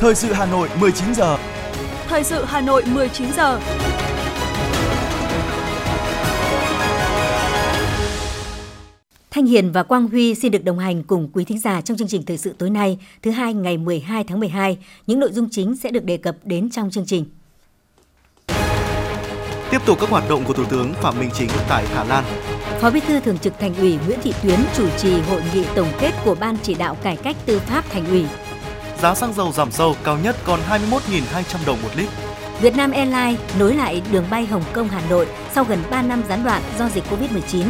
Thời sự Hà Nội 19 giờ. Thời sự Hà Nội 19 giờ. Thanh Hiền và Quang Huy xin được đồng hành cùng quý thính giả trong chương trình thời sự tối nay, thứ hai ngày 12 tháng 12. Những nội dung chính sẽ được đề cập đến trong chương trình. Tiếp tục các hoạt động của Thủ tướng Phạm Minh Chính tại Hà Lan. Phó Bí thư Thường trực Thành ủy Nguyễn Thị Tuyến chủ trì hội nghị tổng kết của Ban chỉ đạo cải cách tư pháp Thành ủy. Giá xăng dầu giảm sâu cao nhất còn 21.200 đồng một lít. Việt Nam Airlines nối lại đường bay Hồng Kông Hà Nội sau gần 3 năm gián đoạn do dịch Covid-19.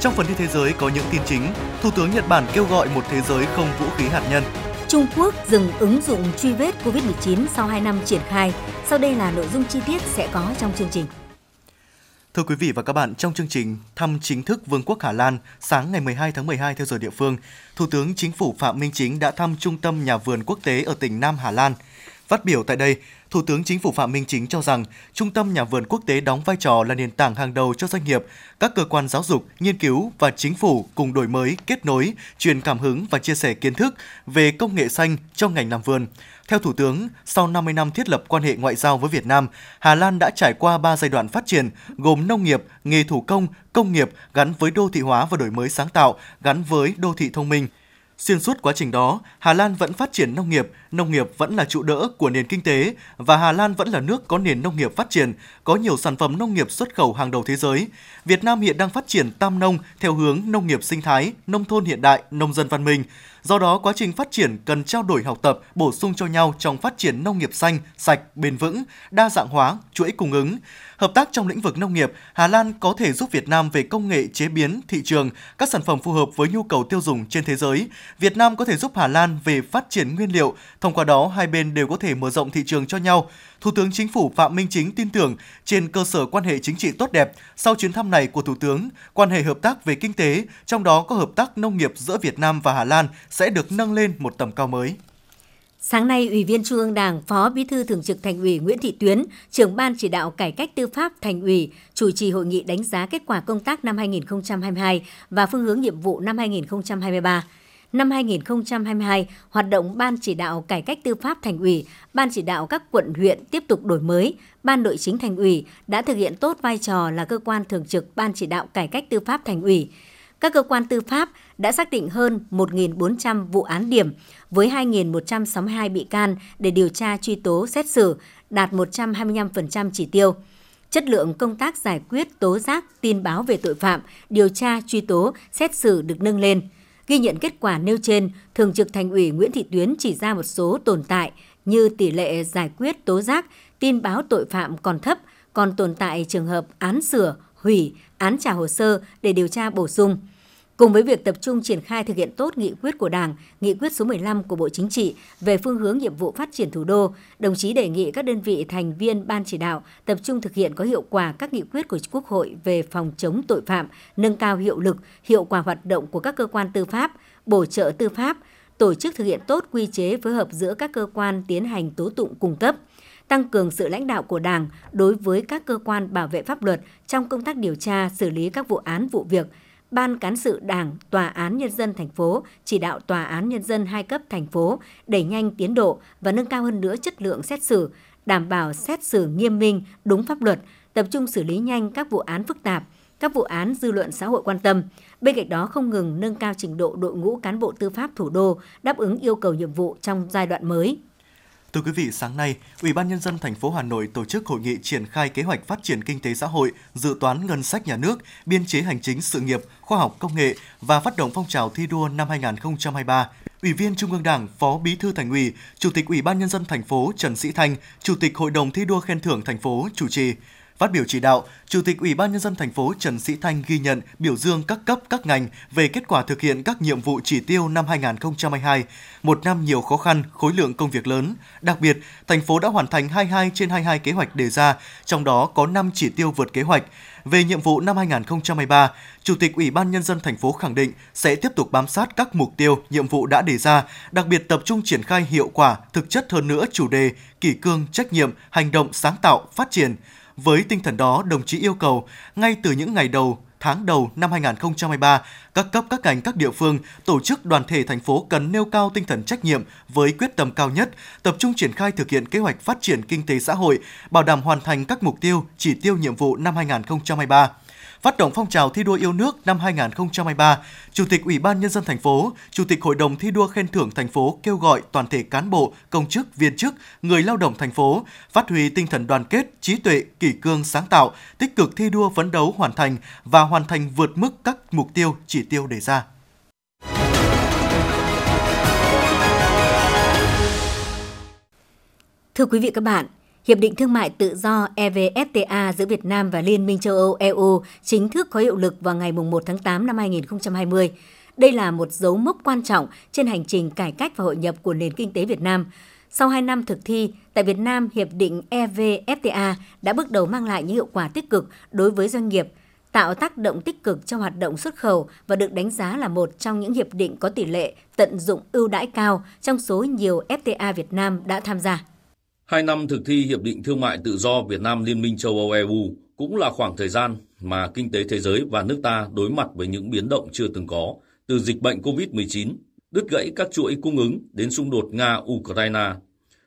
Trong phần tin thế giới có những tin chính, Thủ tướng Nhật Bản kêu gọi một thế giới không vũ khí hạt nhân. Trung Quốc dừng ứng dụng truy vết COVID-19 sau 2 năm triển khai. Sau đây là nội dung chi tiết sẽ có trong chương trình. Thưa quý vị và các bạn, trong chương trình thăm chính thức Vương quốc Hà Lan sáng ngày 12 tháng 12 theo giờ địa phương, Thủ tướng Chính phủ Phạm Minh Chính đã thăm Trung tâm Nhà vườn Quốc tế ở tỉnh Nam Hà Lan. Phát biểu tại đây, Thủ tướng Chính phủ Phạm Minh Chính cho rằng Trung tâm Nhà vườn Quốc tế đóng vai trò là nền tảng hàng đầu cho doanh nghiệp, các cơ quan giáo dục, nghiên cứu và chính phủ cùng đổi mới, kết nối, truyền cảm hứng và chia sẻ kiến thức về công nghệ xanh trong ngành làm vườn. Theo Thủ tướng, sau 50 năm thiết lập quan hệ ngoại giao với Việt Nam, Hà Lan đã trải qua 3 giai đoạn phát triển gồm nông nghiệp, nghề thủ công, công nghiệp gắn với đô thị hóa và đổi mới sáng tạo gắn với đô thị thông minh. Xuyên suốt quá trình đó, Hà Lan vẫn phát triển nông nghiệp, nông nghiệp vẫn là trụ đỡ của nền kinh tế và Hà Lan vẫn là nước có nền nông nghiệp phát triển, có nhiều sản phẩm nông nghiệp xuất khẩu hàng đầu thế giới. Việt Nam hiện đang phát triển tam nông theo hướng nông nghiệp sinh thái, nông thôn hiện đại, nông dân văn minh. Do đó, quá trình phát triển cần trao đổi học tập, bổ sung cho nhau trong phát triển nông nghiệp xanh, sạch, bền vững, đa dạng hóa, chuỗi cung ứng. Hợp tác trong lĩnh vực nông nghiệp, Hà Lan có thể giúp Việt Nam về công nghệ chế biến, thị trường, các sản phẩm phù hợp với nhu cầu tiêu dùng trên thế giới. Việt Nam có thể giúp Hà Lan về phát triển nguyên liệu, thông qua đó hai bên đều có thể mở rộng thị trường cho nhau. Thủ tướng Chính phủ Phạm Minh Chính tin tưởng trên cơ sở quan hệ chính trị tốt đẹp, sau chuyến thăm này của Thủ tướng, quan hệ hợp tác về kinh tế, trong đó có hợp tác nông nghiệp giữa Việt Nam và Hà Lan sẽ được nâng lên một tầm cao mới. Sáng nay, Ủy viên Trung ương Đảng, Phó Bí thư Thường trực Thành ủy Nguyễn Thị Tuyến, trưởng ban chỉ đạo cải cách tư pháp Thành ủy, chủ trì hội nghị đánh giá kết quả công tác năm 2022 và phương hướng nhiệm vụ năm 2023. Năm 2022, hoạt động Ban chỉ đạo cải cách tư pháp Thành ủy, Ban chỉ đạo các quận huyện tiếp tục đổi mới. Ban nội chính Thành ủy đã thực hiện tốt vai trò là cơ quan thường trực Ban chỉ đạo cải cách tư pháp Thành ủy. Các cơ quan tư pháp đã xác định hơn 1.400 vụ án điểm với 2.162 bị can để điều tra truy tố xét xử, đạt 125% chỉ tiêu. Chất lượng công tác giải quyết tố giác, tin báo về tội phạm, điều tra, truy tố, xét xử được nâng lên. Ghi nhận kết quả nêu trên, Thường trực Thành ủy Nguyễn Thị Tuyến chỉ ra một số tồn tại như tỷ lệ giải quyết tố giác, tin báo tội phạm còn thấp, còn tồn tại trường hợp án sửa, hủy, án trả hồ sơ để điều tra bổ sung. Cùng với việc tập trung triển khai thực hiện tốt nghị quyết của Đảng, nghị quyết số 15 của Bộ Chính trị về phương hướng nhiệm vụ phát triển thủ đô, đồng chí đề nghị các đơn vị thành viên ban chỉ đạo tập trung thực hiện có hiệu quả các nghị quyết của Quốc hội về phòng chống tội phạm, nâng cao hiệu lực, hiệu quả hoạt động của các cơ quan tư pháp, bổ trợ tư pháp, tổ chức thực hiện tốt quy chế phối hợp giữa các cơ quan tiến hành tố tụng cung cấp tăng cường sự lãnh đạo của Đảng đối với các cơ quan bảo vệ pháp luật trong công tác điều tra, xử lý các vụ án vụ việc, Ban cán sự Đảng, Tòa án Nhân dân thành phố chỉ đạo Tòa án Nhân dân hai cấp thành phố đẩy nhanh tiến độ và nâng cao hơn nữa chất lượng xét xử, đảm bảo xét xử nghiêm minh, đúng pháp luật, tập trung xử lý nhanh các vụ án phức tạp, các vụ án dư luận xã hội quan tâm. Bên cạnh đó không ngừng nâng cao trình độ đội ngũ cán bộ tư pháp thủ đô đáp ứng yêu cầu nhiệm vụ trong giai đoạn mới. Thưa quý vị, sáng nay, Ủy ban nhân dân thành phố Hà Nội tổ chức hội nghị triển khai kế hoạch phát triển kinh tế xã hội, dự toán ngân sách nhà nước, biên chế hành chính sự nghiệp, khoa học công nghệ và phát động phong trào thi đua năm 2023. Ủy viên Trung ương Đảng, Phó Bí thư Thành ủy, Chủ tịch Ủy ban nhân dân thành phố Trần Sĩ Thanh, Chủ tịch Hội đồng thi đua khen thưởng thành phố chủ trì. Phát biểu chỉ đạo, Chủ tịch Ủy ban nhân dân thành phố Trần Sĩ Thanh ghi nhận, biểu dương các cấp các ngành về kết quả thực hiện các nhiệm vụ chỉ tiêu năm 2022, một năm nhiều khó khăn, khối lượng công việc lớn. Đặc biệt, thành phố đã hoàn thành 22 trên 22 kế hoạch đề ra, trong đó có 5 chỉ tiêu vượt kế hoạch. Về nhiệm vụ năm 2023, Chủ tịch Ủy ban nhân dân thành phố khẳng định sẽ tiếp tục bám sát các mục tiêu, nhiệm vụ đã đề ra, đặc biệt tập trung triển khai hiệu quả, thực chất hơn nữa chủ đề kỷ cương, trách nhiệm, hành động sáng tạo, phát triển với tinh thần đó, đồng chí yêu cầu ngay từ những ngày đầu tháng đầu năm 2023, các cấp các ngành các địa phương, tổ chức đoàn thể thành phố cần nêu cao tinh thần trách nhiệm với quyết tâm cao nhất, tập trung triển khai thực hiện kế hoạch phát triển kinh tế xã hội, bảo đảm hoàn thành các mục tiêu, chỉ tiêu nhiệm vụ năm 2023 phát động phong trào thi đua yêu nước năm 2023, Chủ tịch Ủy ban nhân dân thành phố, Chủ tịch Hội đồng thi đua khen thưởng thành phố kêu gọi toàn thể cán bộ, công chức, viên chức, người lao động thành phố phát huy tinh thần đoàn kết, trí tuệ, kỷ cương sáng tạo, tích cực thi đua phấn đấu hoàn thành và hoàn thành vượt mức các mục tiêu, chỉ tiêu đề ra. Thưa quý vị các bạn, Hiệp định Thương mại Tự do EVFTA giữa Việt Nam và Liên minh châu Âu EU chính thức có hiệu lực vào ngày 1 tháng 8 năm 2020. Đây là một dấu mốc quan trọng trên hành trình cải cách và hội nhập của nền kinh tế Việt Nam. Sau 2 năm thực thi, tại Việt Nam, Hiệp định EVFTA đã bước đầu mang lại những hiệu quả tích cực đối với doanh nghiệp, tạo tác động tích cực cho hoạt động xuất khẩu và được đánh giá là một trong những hiệp định có tỷ lệ tận dụng ưu đãi cao trong số nhiều FTA Việt Nam đã tham gia. Hai năm thực thi Hiệp định Thương mại Tự do Việt Nam Liên minh châu Âu EU cũng là khoảng thời gian mà kinh tế thế giới và nước ta đối mặt với những biến động chưa từng có, từ dịch bệnh COVID-19, đứt gãy các chuỗi cung ứng đến xung đột Nga-Ukraine.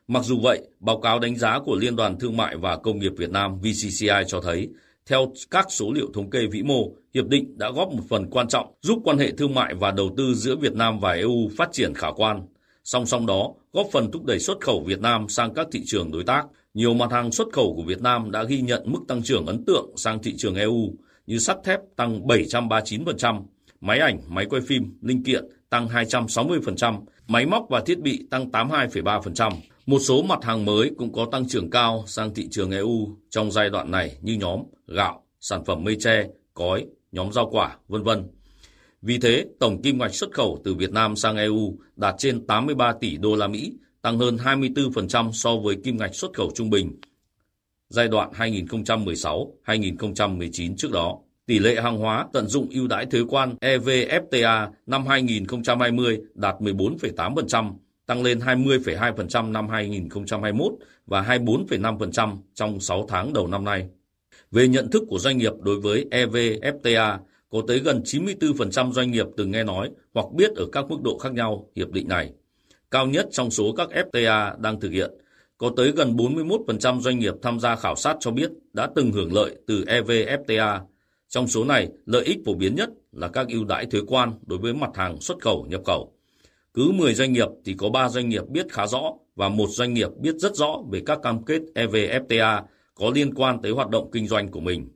Mặc dù vậy, báo cáo đánh giá của Liên đoàn Thương mại và Công nghiệp Việt Nam VCCI cho thấy, theo các số liệu thống kê vĩ mô, hiệp định đã góp một phần quan trọng giúp quan hệ thương mại và đầu tư giữa Việt Nam và EU phát triển khả quan. Song song đó, góp phần thúc đẩy xuất khẩu Việt Nam sang các thị trường đối tác. Nhiều mặt hàng xuất khẩu của Việt Nam đã ghi nhận mức tăng trưởng ấn tượng sang thị trường EU như sắt thép tăng 739%, máy ảnh, máy quay phim, linh kiện tăng 260%, máy móc và thiết bị tăng 82,3%. Một số mặt hàng mới cũng có tăng trưởng cao sang thị trường EU trong giai đoạn này như nhóm gạo, sản phẩm mây tre, cói, nhóm rau quả, vân vân. Vì thế, tổng kim ngạch xuất khẩu từ Việt Nam sang EU đạt trên 83 tỷ đô la Mỹ, tăng hơn 24% so với kim ngạch xuất khẩu trung bình giai đoạn 2016-2019 trước đó. Tỷ lệ hàng hóa tận dụng ưu đãi thuế quan EVFTA năm 2020 đạt 14,8%, tăng lên 20,2% năm 2021 và 24,5% trong 6 tháng đầu năm nay. Về nhận thức của doanh nghiệp đối với EVFTA, có tới gần 94% doanh nghiệp từng nghe nói hoặc biết ở các mức độ khác nhau hiệp định này. Cao nhất trong số các FTA đang thực hiện, có tới gần 41% doanh nghiệp tham gia khảo sát cho biết đã từng hưởng lợi từ EVFTA. Trong số này, lợi ích phổ biến nhất là các ưu đãi thuế quan đối với mặt hàng xuất khẩu nhập khẩu. Cứ 10 doanh nghiệp thì có 3 doanh nghiệp biết khá rõ và một doanh nghiệp biết rất rõ về các cam kết EVFTA có liên quan tới hoạt động kinh doanh của mình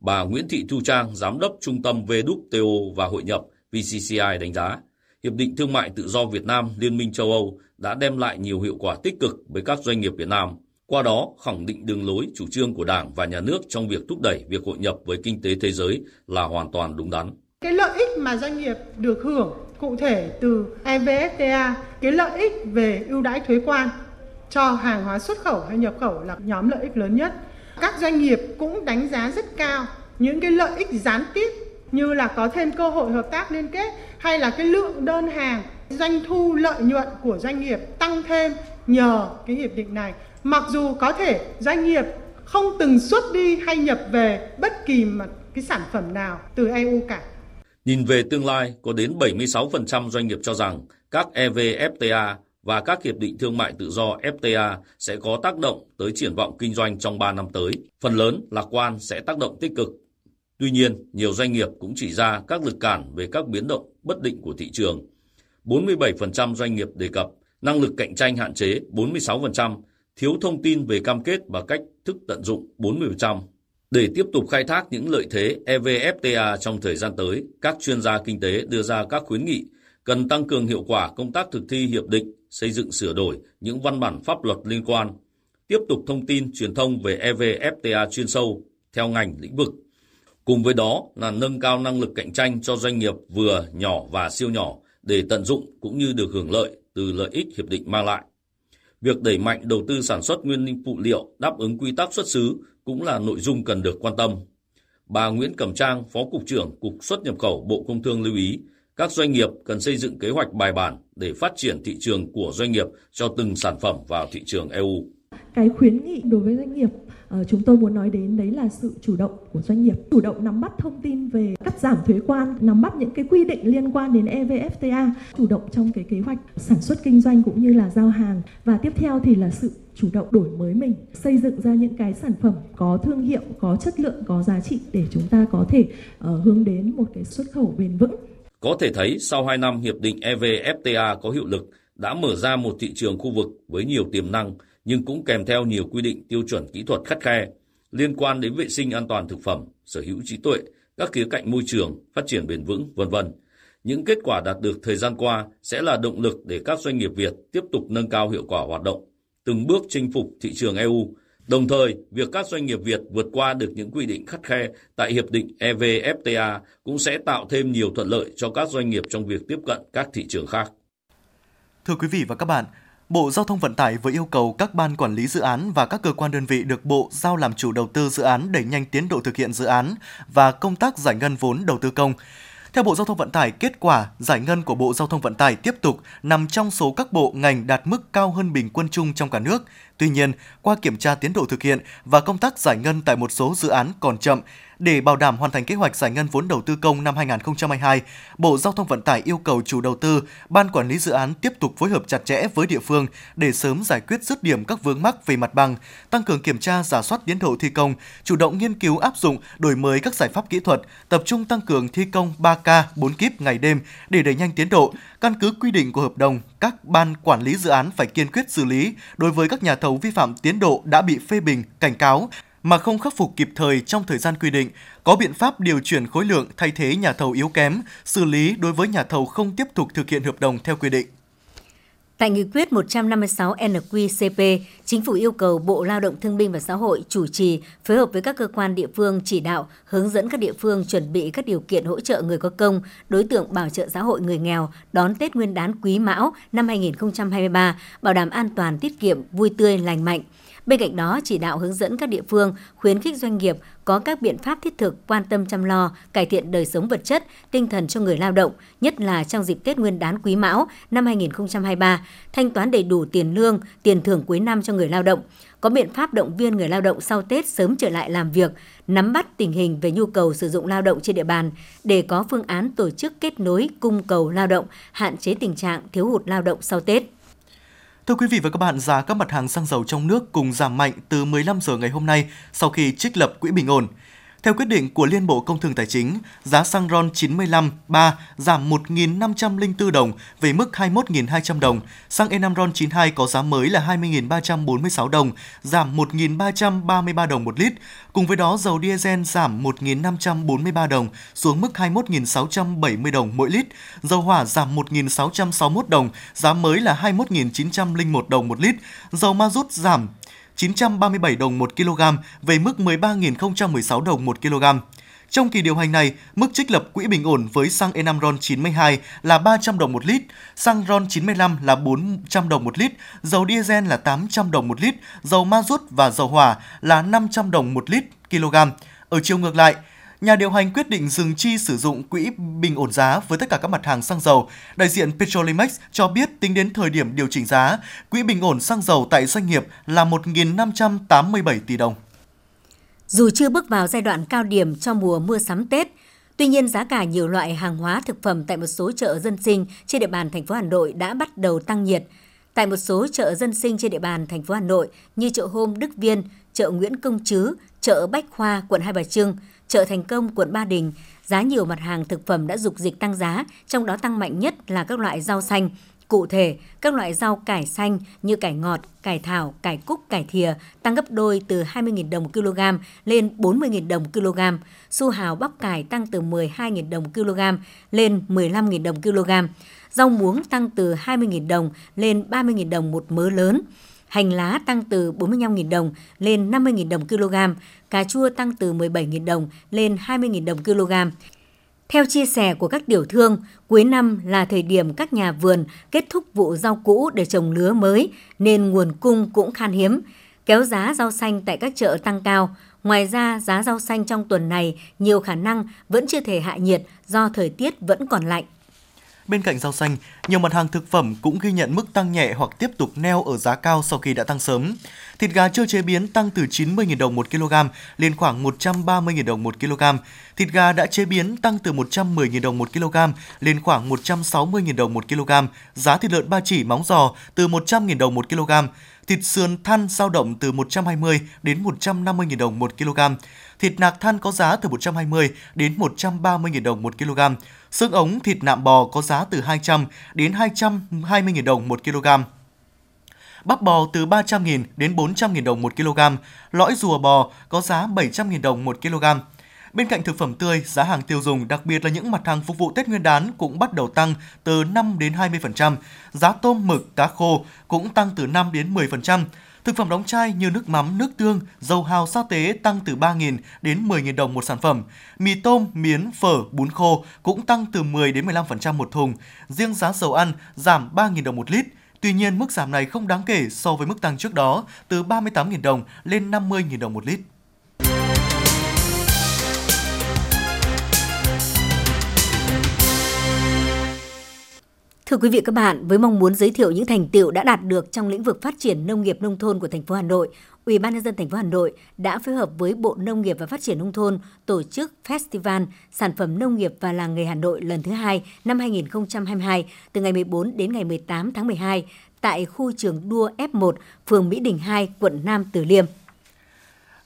bà Nguyễn Thị Thu Trang, Giám đốc Trung tâm WTO và Hội nhập VCCI đánh giá, Hiệp định Thương mại Tự do Việt Nam Liên minh châu Âu đã đem lại nhiều hiệu quả tích cực với các doanh nghiệp Việt Nam. Qua đó, khẳng định đường lối chủ trương của Đảng và Nhà nước trong việc thúc đẩy việc hội nhập với kinh tế thế giới là hoàn toàn đúng đắn. Cái lợi ích mà doanh nghiệp được hưởng cụ thể từ evfta, cái lợi ích về ưu đãi thuế quan cho hàng hóa xuất khẩu hay nhập khẩu là nhóm lợi ích lớn nhất các doanh nghiệp cũng đánh giá rất cao những cái lợi ích gián tiếp như là có thêm cơ hội hợp tác liên kết hay là cái lượng đơn hàng doanh thu lợi nhuận của doanh nghiệp tăng thêm nhờ cái hiệp định này mặc dù có thể doanh nghiệp không từng xuất đi hay nhập về bất kỳ mặt cái sản phẩm nào từ EU cả. Nhìn về tương lai, có đến 76% doanh nghiệp cho rằng các EVFTA và các hiệp định thương mại tự do FTA sẽ có tác động tới triển vọng kinh doanh trong 3 năm tới. Phần lớn lạc quan sẽ tác động tích cực. Tuy nhiên, nhiều doanh nghiệp cũng chỉ ra các lực cản về các biến động bất định của thị trường. 47% doanh nghiệp đề cập năng lực cạnh tranh hạn chế 46%, thiếu thông tin về cam kết và cách thức tận dụng 40%. Để tiếp tục khai thác những lợi thế EVFTA trong thời gian tới, các chuyên gia kinh tế đưa ra các khuyến nghị cần tăng cường hiệu quả công tác thực thi hiệp định xây dựng sửa đổi những văn bản pháp luật liên quan, tiếp tục thông tin truyền thông về EVFTA chuyên sâu theo ngành lĩnh vực. Cùng với đó là nâng cao năng lực cạnh tranh cho doanh nghiệp vừa, nhỏ và siêu nhỏ để tận dụng cũng như được hưởng lợi từ lợi ích hiệp định mang lại. Việc đẩy mạnh đầu tư sản xuất nguyên linh phụ liệu đáp ứng quy tắc xuất xứ cũng là nội dung cần được quan tâm. Bà Nguyễn Cẩm Trang, Phó Cục trưởng Cục xuất nhập khẩu Bộ Công Thương lưu ý, các doanh nghiệp cần xây dựng kế hoạch bài bản để phát triển thị trường của doanh nghiệp cho từng sản phẩm vào thị trường EU. Cái khuyến nghị đối với doanh nghiệp ờ, chúng tôi muốn nói đến đấy là sự chủ động của doanh nghiệp. Chủ động nắm bắt thông tin về cắt giảm thuế quan nắm bắt những cái quy định liên quan đến evfta chủ động trong cái kế hoạch sản xuất kinh doanh cũng như là giao hàng. Và tiếp theo thì là sự chủ động đổi mới mình xây dựng ra những cái sản phẩm có thương hiệu có chất lượng có giá trị để chúng ta có thể uh, hướng đến một cái xuất khẩu bền vững có thể thấy sau 2 năm hiệp định evfta có hiệu lực đã mở ra một thị trường khu vực với nhiều tiềm năng nhưng cũng kèm theo nhiều quy định tiêu chuẩn kỹ thuật khắt khe liên quan đến vệ sinh an toàn thực phẩm, sở hữu trí tuệ, các khía cạnh môi trường, phát triển bền vững, vân vân. Những kết quả đạt được thời gian qua sẽ là động lực để các doanh nghiệp Việt tiếp tục nâng cao hiệu quả hoạt động, từng bước chinh phục thị trường EU. Đồng thời, việc các doanh nghiệp Việt vượt qua được những quy định khắt khe tại hiệp định EVFTA cũng sẽ tạo thêm nhiều thuận lợi cho các doanh nghiệp trong việc tiếp cận các thị trường khác. Thưa quý vị và các bạn, Bộ Giao thông Vận tải vừa yêu cầu các ban quản lý dự án và các cơ quan đơn vị được Bộ giao làm chủ đầu tư dự án đẩy nhanh tiến độ thực hiện dự án và công tác giải ngân vốn đầu tư công. Theo Bộ Giao thông Vận tải, kết quả giải ngân của Bộ Giao thông Vận tải tiếp tục nằm trong số các bộ ngành đạt mức cao hơn bình quân chung trong cả nước. Tuy nhiên, qua kiểm tra tiến độ thực hiện và công tác giải ngân tại một số dự án còn chậm, để bảo đảm hoàn thành kế hoạch giải ngân vốn đầu tư công năm 2022, Bộ Giao thông Vận tải yêu cầu chủ đầu tư, ban quản lý dự án tiếp tục phối hợp chặt chẽ với địa phương để sớm giải quyết dứt điểm các vướng mắc về mặt bằng, tăng cường kiểm tra giả soát tiến độ thi công, chủ động nghiên cứu áp dụng, đổi mới các giải pháp kỹ thuật, tập trung tăng cường thi công 3K 4 kíp ngày đêm để đẩy nhanh tiến độ, căn cứ quy định của hợp đồng, các ban quản lý dự án phải kiên quyết xử lý đối với các nhà thầu vi phạm tiến độ đã bị phê bình, cảnh cáo, mà không khắc phục kịp thời trong thời gian quy định, có biện pháp điều chuyển khối lượng thay thế nhà thầu yếu kém, xử lý đối với nhà thầu không tiếp tục thực hiện hợp đồng theo quy định. Tại nghị quyết 156 NQCP, Chính phủ yêu cầu Bộ Lao động Thương binh và Xã hội chủ trì, phối hợp với các cơ quan địa phương chỉ đạo, hướng dẫn các địa phương chuẩn bị các điều kiện hỗ trợ người có công, đối tượng bảo trợ xã hội người nghèo đón Tết Nguyên đán Quý Mão năm 2023, bảo đảm an toàn, tiết kiệm, vui tươi, lành mạnh – Bên cạnh đó, chỉ đạo hướng dẫn các địa phương khuyến khích doanh nghiệp có các biện pháp thiết thực quan tâm chăm lo, cải thiện đời sống vật chất, tinh thần cho người lao động, nhất là trong dịp Tết Nguyên đán Quý Mão năm 2023, thanh toán đầy đủ tiền lương, tiền thưởng cuối năm cho người lao động, có biện pháp động viên người lao động sau Tết sớm trở lại làm việc, nắm bắt tình hình về nhu cầu sử dụng lao động trên địa bàn để có phương án tổ chức kết nối cung cầu lao động, hạn chế tình trạng thiếu hụt lao động sau Tết. Thưa quý vị và các bạn, giá các mặt hàng xăng dầu trong nước cùng giảm mạnh từ 15 giờ ngày hôm nay sau khi trích lập quỹ bình ổn. Theo quyết định của Liên Bộ Công Thương Tài chính, giá xăng RON 95 3 giảm 1.504 đồng về mức 21.200 đồng, xăng E5 RON 92 có giá mới là 20.346 đồng, giảm 1.333 đồng một lít. Cùng với đó, dầu diesel giảm 1.543 đồng xuống mức 21.670 đồng mỗi lít, dầu hỏa giảm 1.661 đồng, giá mới là 21.901 đồng một lít, dầu ma rút giảm 937 đồng 1 kg về mức 13.016 đồng 1 kg. Trong kỳ điều hành này, mức trích lập quỹ bình ổn với xăng E5 RON 92 là 300 đồng một lít, xăng RON 95 là 400 đồng một lít, dầu diesel là 800 đồng một lít, dầu ma rút và dầu hỏa là 500 đồng một lít kg. Ở chiều ngược lại, nhà điều hành quyết định dừng chi sử dụng quỹ bình ổn giá với tất cả các mặt hàng xăng dầu. Đại diện Petrolimex cho biết tính đến thời điểm điều chỉnh giá, quỹ bình ổn xăng dầu tại doanh nghiệp là 1.587 tỷ đồng. Dù chưa bước vào giai đoạn cao điểm cho mùa mưa sắm Tết, Tuy nhiên, giá cả nhiều loại hàng hóa thực phẩm tại một số chợ dân sinh trên địa bàn thành phố Hà Nội đã bắt đầu tăng nhiệt. Tại một số chợ dân sinh trên địa bàn thành phố Hà Nội như chợ Hôm Đức Viên, chợ Nguyễn Công Trứ, chợ Bách Khoa, quận Hai Bà Trưng, chợ Thành Công, quận Ba Đình, giá nhiều mặt hàng thực phẩm đã dục dịch tăng giá, trong đó tăng mạnh nhất là các loại rau xanh. Cụ thể, các loại rau cải xanh như cải ngọt, cải thảo, cải cúc, cải thìa tăng gấp đôi từ 20.000 đồng kg lên 40.000 đồng kg. Su hào bắp cải tăng từ 12.000 đồng kg lên 15.000 đồng kg. Rau muống tăng từ 20.000 đồng lên 30.000 đồng một mớ lớn hành lá tăng từ 45.000 đồng lên 50.000 đồng kg, cà chua tăng từ 17.000 đồng lên 20.000 đồng kg. Theo chia sẻ của các tiểu thương, cuối năm là thời điểm các nhà vườn kết thúc vụ rau cũ để trồng lứa mới nên nguồn cung cũng khan hiếm, kéo giá rau xanh tại các chợ tăng cao. Ngoài ra, giá rau xanh trong tuần này nhiều khả năng vẫn chưa thể hạ nhiệt do thời tiết vẫn còn lạnh. Bên cạnh rau xanh, nhiều mặt hàng thực phẩm cũng ghi nhận mức tăng nhẹ hoặc tiếp tục neo ở giá cao sau khi đã tăng sớm. Thịt gà chưa chế biến tăng từ 90.000 đồng 1 kg lên khoảng 130.000 đồng 1 kg. Thịt gà đã chế biến tăng từ 110.000 đồng 1 kg lên khoảng 160.000 đồng 1 kg. Giá thịt lợn ba chỉ móng giò từ 100.000 đồng 1 kg. Thịt sườn than dao động từ 120 đến 150.000 đồng 1 kg. Thịt nạc than có giá từ 120 đến 130.000 đồng 1 kg. Xương ống thịt nạm bò có giá từ 200 đến 220.000 đồng một kg. Bắp bò từ 300.000 đến 400.000 đồng một kg. Lõi rùa bò có giá 700.000 đồng một kg. Bên cạnh thực phẩm tươi, giá hàng tiêu dùng, đặc biệt là những mặt hàng phục vụ Tết Nguyên đán cũng bắt đầu tăng từ 5 đến 20%. Giá tôm, mực, cá khô cũng tăng từ 5 đến 10%. Thực phẩm đóng chai như nước mắm, nước tương, dầu hào sa tế tăng từ 3.000 đến 10.000 đồng một sản phẩm. Mì tôm, miến, phở, bún khô cũng tăng từ 10 đến 15% một thùng. Riêng giá dầu ăn giảm 3.000 đồng một lít. Tuy nhiên, mức giảm này không đáng kể so với mức tăng trước đó từ 38.000 đồng lên 50.000 đồng một lít. Thưa quý vị các bạn, với mong muốn giới thiệu những thành tiệu đã đạt được trong lĩnh vực phát triển nông nghiệp nông thôn của thành phố Hà Nội, Ủy ban nhân dân thành phố Hà Nội đã phối hợp với Bộ Nông nghiệp và Phát triển nông thôn tổ chức Festival Sản phẩm nông nghiệp và làng nghề Hà Nội lần thứ hai năm 2022 từ ngày 14 đến ngày 18 tháng 12 tại khu trường đua F1, phường Mỹ Đình 2, quận Nam Từ Liêm.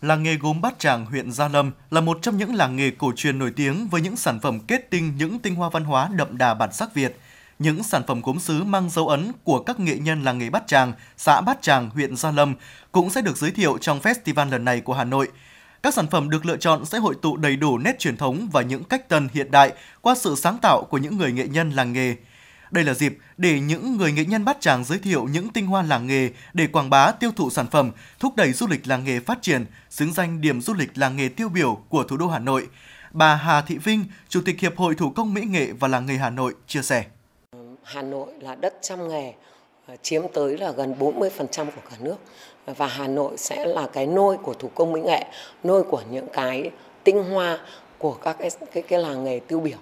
Làng nghề gốm Bát Tràng, huyện Gia Lâm là một trong những làng nghề cổ truyền nổi tiếng với những sản phẩm kết tinh những tinh hoa văn hóa đậm đà bản sắc Việt – những sản phẩm gốm sứ mang dấu ấn của các nghệ nhân làng nghề Bát Tràng, xã Bát Tràng, huyện Gia Lâm cũng sẽ được giới thiệu trong festival lần này của Hà Nội. Các sản phẩm được lựa chọn sẽ hội tụ đầy đủ nét truyền thống và những cách tân hiện đại qua sự sáng tạo của những người nghệ nhân làng nghề. Đây là dịp để những người nghệ nhân Bát Tràng giới thiệu những tinh hoa làng nghề để quảng bá tiêu thụ sản phẩm, thúc đẩy du lịch làng nghề phát triển, xứng danh điểm du lịch làng nghề tiêu biểu của thủ đô Hà Nội. Bà Hà Thị Vinh, Chủ tịch Hiệp hội Thủ công Mỹ nghệ và Làng nghề Hà Nội chia sẻ. Hà Nội là đất trăm nghề ờ, chiếm tới là gần 40% của cả nước. Và Hà Nội sẽ là cái nôi của thủ công mỹ nghệ, nôi của những cái tinh hoa của các cái cái, cái làng nghề tiêu biểu.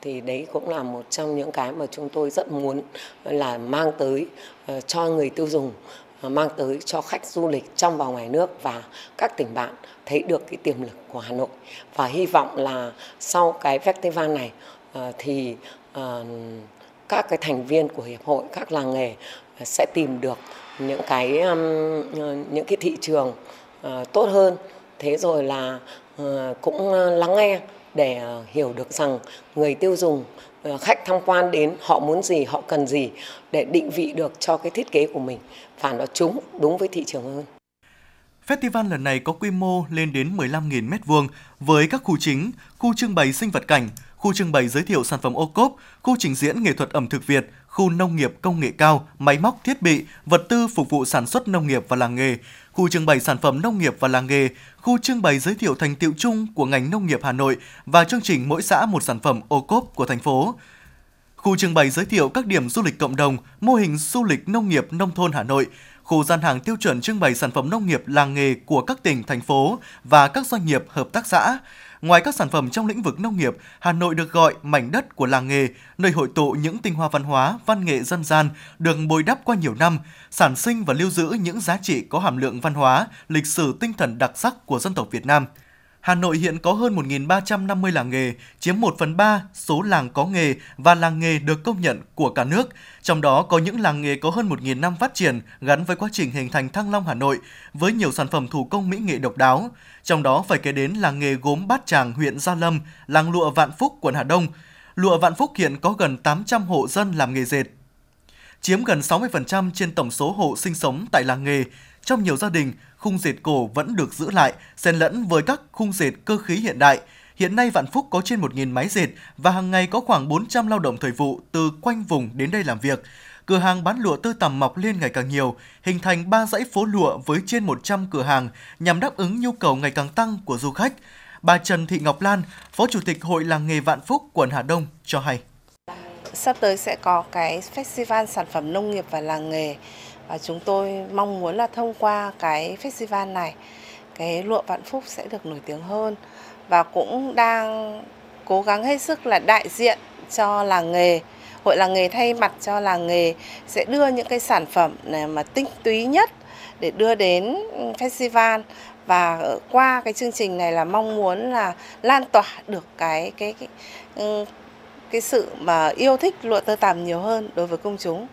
Thì đấy cũng là một trong những cái mà chúng tôi rất muốn là mang tới ờ, cho người tiêu dùng ờ, mang tới cho khách du lịch trong và ngoài nước và các tỉnh bạn thấy được cái tiềm lực của Hà Nội. Và hy vọng là sau cái festival này thì uh, các cái thành viên của hiệp hội các làng nghề ờ, sẽ tìm được những cái ờ, những cái thị trường ờ, tốt hơn. Thế rồi là cũng lắng nghe để hiểu được rằng người tiêu dùng khách tham quan đến họ muốn gì họ cần gì để định vị được cho cái thiết kế của mình. Và nó trúng đúng với thị trường hơn. Festival lần này có quy mô lên đến 15.000 m2 với các khu chính, khu trưng bày sinh vật cảnh, khu trưng bày giới thiệu sản phẩm ô cốp, khu trình diễn nghệ thuật ẩm thực Việt, khu nông nghiệp công nghệ cao, máy móc thiết bị, vật tư phục vụ sản xuất nông nghiệp và làng nghề, khu trưng bày sản phẩm nông nghiệp và làng nghề, khu trưng bày giới thiệu thành tiệu chung của ngành nông nghiệp Hà Nội và chương trình mỗi xã một sản phẩm ô cốp của thành phố. Khu trưng bày giới thiệu các điểm du lịch cộng đồng, mô hình du lịch nông nghiệp nông thôn Hà Nội, khu gian hàng tiêu chuẩn trưng bày sản phẩm nông nghiệp làng nghề của các tỉnh, thành phố và các doanh nghiệp hợp tác xã, Ngoài các sản phẩm trong lĩnh vực nông nghiệp, Hà Nội được gọi mảnh đất của làng nghề, nơi hội tụ những tinh hoa văn hóa, văn nghệ dân gian được bồi đắp qua nhiều năm, sản sinh và lưu giữ những giá trị có hàm lượng văn hóa, lịch sử tinh thần đặc sắc của dân tộc Việt Nam – Hà Nội hiện có hơn 1.350 làng nghề, chiếm 1 phần 3 số làng có nghề và làng nghề được công nhận của cả nước. Trong đó có những làng nghề có hơn 1.000 năm phát triển gắn với quá trình hình thành Thăng Long Hà Nội với nhiều sản phẩm thủ công mỹ nghệ độc đáo. Trong đó phải kể đến làng nghề gốm Bát Tràng huyện Gia Lâm, làng lụa Vạn Phúc quận Hà Đông. Lụa Vạn Phúc hiện có gần 800 hộ dân làm nghề dệt, chiếm gần 60% trên tổng số hộ sinh sống tại làng nghề. Trong nhiều gia đình, khung dệt cổ vẫn được giữ lại, xen lẫn với các khung dệt cơ khí hiện đại. Hiện nay Vạn Phúc có trên 1.000 máy dệt và hàng ngày có khoảng 400 lao động thời vụ từ quanh vùng đến đây làm việc. Cửa hàng bán lụa tơ tằm mọc lên ngày càng nhiều, hình thành ba dãy phố lụa với trên 100 cửa hàng nhằm đáp ứng nhu cầu ngày càng tăng của du khách. Bà Trần Thị Ngọc Lan, Phó Chủ tịch Hội Làng nghề Vạn Phúc, quận Hà Đông cho hay. Sắp tới sẽ có cái festival sản phẩm nông nghiệp và làng nghề chúng tôi mong muốn là thông qua cái festival này, cái lụa Vạn Phúc sẽ được nổi tiếng hơn và cũng đang cố gắng hết sức là đại diện cho làng nghề, Hội làng nghề thay mặt cho làng nghề sẽ đưa những cái sản phẩm này mà tinh túy nhất để đưa đến festival và qua cái chương trình này là mong muốn là lan tỏa được cái cái cái ừ, cái sự mà yêu thích lụa tơ tằm nhiều hơn đối với công chúng.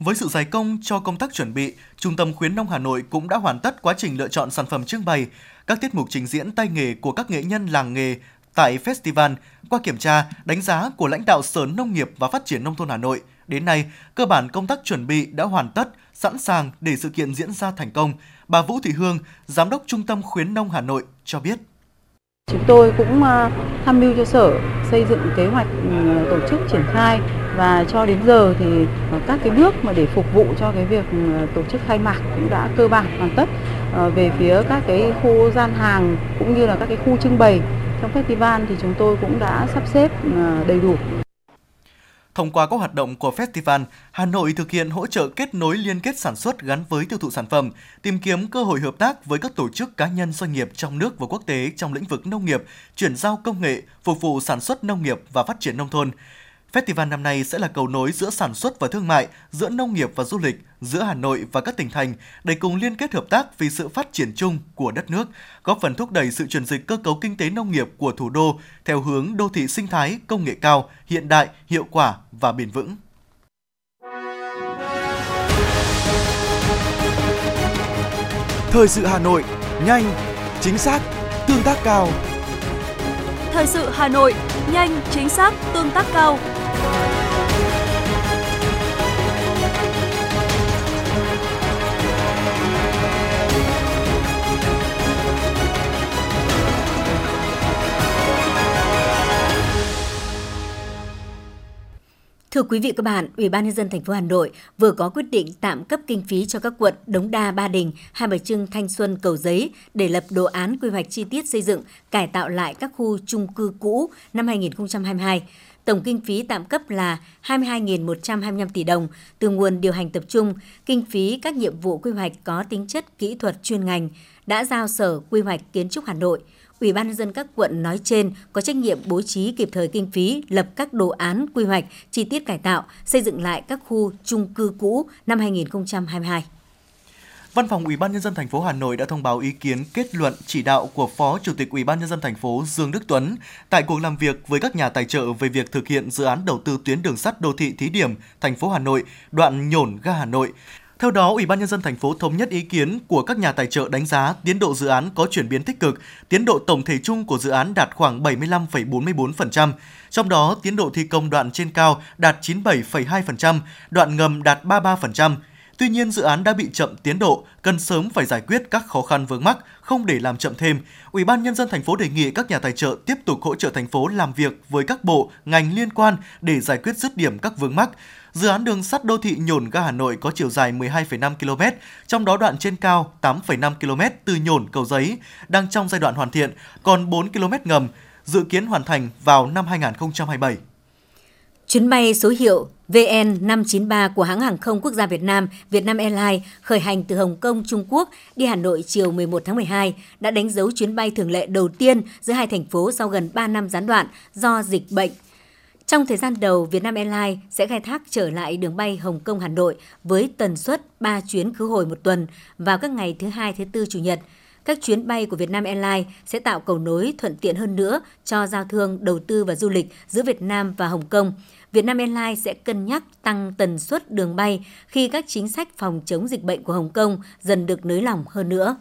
Với sự giải công cho công tác chuẩn bị, Trung tâm Khuyến nông Hà Nội cũng đã hoàn tất quá trình lựa chọn sản phẩm trưng bày, các tiết mục trình diễn tay nghề của các nghệ nhân làng nghề tại festival qua kiểm tra, đánh giá của lãnh đạo Sở Nông nghiệp và Phát triển Nông thôn Hà Nội. Đến nay, cơ bản công tác chuẩn bị đã hoàn tất, sẵn sàng để sự kiện diễn ra thành công. Bà Vũ Thị Hương, Giám đốc Trung tâm Khuyến nông Hà Nội cho biết. Chúng tôi cũng à, tham mưu cho Sở xây dựng kế hoạch ừ, tổ chức triển khai và cho đến giờ thì ờ, các cái bước mà để phục vụ cho cái việc ừ, tổ chức khai mạc cũng đã cơ bản hoàn tất ờ, về phía các cái khu gian hàng cũng như là các cái khu trưng bày trong festival thì chúng tôi cũng đã sắp xếp ờ, đầy đủ Thông qua các hoạt động của festival, Hà Nội thực hiện hỗ trợ kết nối liên kết sản xuất gắn với tiêu thụ sản phẩm, tìm kiếm cơ hội hợp tác với các tổ chức cá nhân doanh nghiệp trong nước và quốc tế trong lĩnh vực nông nghiệp, chuyển giao công nghệ, phục vụ sản xuất nông nghiệp và phát triển nông thôn. Festival năm nay sẽ là cầu nối giữa sản xuất và thương mại, giữa nông nghiệp và du lịch, giữa Hà Nội và các tỉnh thành để cùng liên kết hợp tác vì sự phát triển chung của đất nước, góp phần thúc đẩy sự chuyển dịch cơ cấu kinh tế nông nghiệp của thủ đô theo hướng đô thị sinh thái, công nghệ cao, hiện đại, hiệu quả và bền vững. Thời sự Hà Nội, nhanh, chính xác, tương tác cao. Thời sự Hà Nội, nhanh, chính xác, tương tác cao. Thưa quý vị các bạn, Ủy ban nhân dân thành phố Hà Nội vừa có quyết định tạm cấp kinh phí cho các quận Đống Đa, Ba Đình, Hai Bà Trưng, Thanh Xuân, Cầu Giấy để lập đồ án quy hoạch chi tiết xây dựng, cải tạo lại các khu chung cư cũ năm 2022. Tổng kinh phí tạm cấp là 22.125 tỷ đồng từ nguồn điều hành tập trung, kinh phí các nhiệm vụ quy hoạch có tính chất kỹ thuật chuyên ngành đã giao Sở Quy hoạch Kiến trúc Hà Nội – Ủy ban nhân dân các quận nói trên có trách nhiệm bố trí kịp thời kinh phí lập các đồ án quy hoạch chi tiết cải tạo, xây dựng lại các khu chung cư cũ năm 2022. Văn phòng Ủy ban nhân dân thành phố Hà Nội đã thông báo ý kiến kết luận chỉ đạo của Phó Chủ tịch Ủy ban nhân dân thành phố Dương Đức Tuấn tại cuộc làm việc với các nhà tài trợ về việc thực hiện dự án đầu tư tuyến đường sắt đô thị thí điểm thành phố Hà Nội, đoạn Nhổn ga Hà Nội. Theo đó, Ủy ban nhân dân thành phố thống nhất ý kiến của các nhà tài trợ đánh giá tiến độ dự án có chuyển biến tích cực, tiến độ tổng thể chung của dự án đạt khoảng 75,44%, trong đó tiến độ thi công đoạn trên cao đạt 97,2%, đoạn ngầm đạt 33%. Tuy nhiên, dự án đã bị chậm tiến độ, cần sớm phải giải quyết các khó khăn vướng mắc, không để làm chậm thêm. Ủy ban nhân dân thành phố đề nghị các nhà tài trợ tiếp tục hỗ trợ thành phố làm việc với các bộ, ngành liên quan để giải quyết dứt điểm các vướng mắc. Dự án đường sắt đô thị Nhổn ga Hà Nội có chiều dài 12,5 km, trong đó đoạn trên cao 8,5 km từ Nhổn cầu Giấy đang trong giai đoạn hoàn thiện, còn 4 km ngầm dự kiến hoàn thành vào năm 2027. Chuyến bay số hiệu VN593 của hãng hàng không quốc gia Việt Nam, Vietnam Airlines khởi hành từ Hồng Kông, Trung Quốc đi Hà Nội chiều 11 tháng 12 đã đánh dấu chuyến bay thường lệ đầu tiên giữa hai thành phố sau gần 3 năm gián đoạn do dịch bệnh trong thời gian đầu, Vietnam Airlines sẽ khai thác trở lại đường bay Hồng Kông Hà Nội với tần suất 3 chuyến khứ hồi một tuần vào các ngày thứ hai, thứ tư, chủ nhật. Các chuyến bay của Vietnam Airlines sẽ tạo cầu nối thuận tiện hơn nữa cho giao thương, đầu tư và du lịch giữa Việt Nam và Hồng Kông. Vietnam Airlines sẽ cân nhắc tăng tần suất đường bay khi các chính sách phòng chống dịch bệnh của Hồng Kông dần được nới lỏng hơn nữa.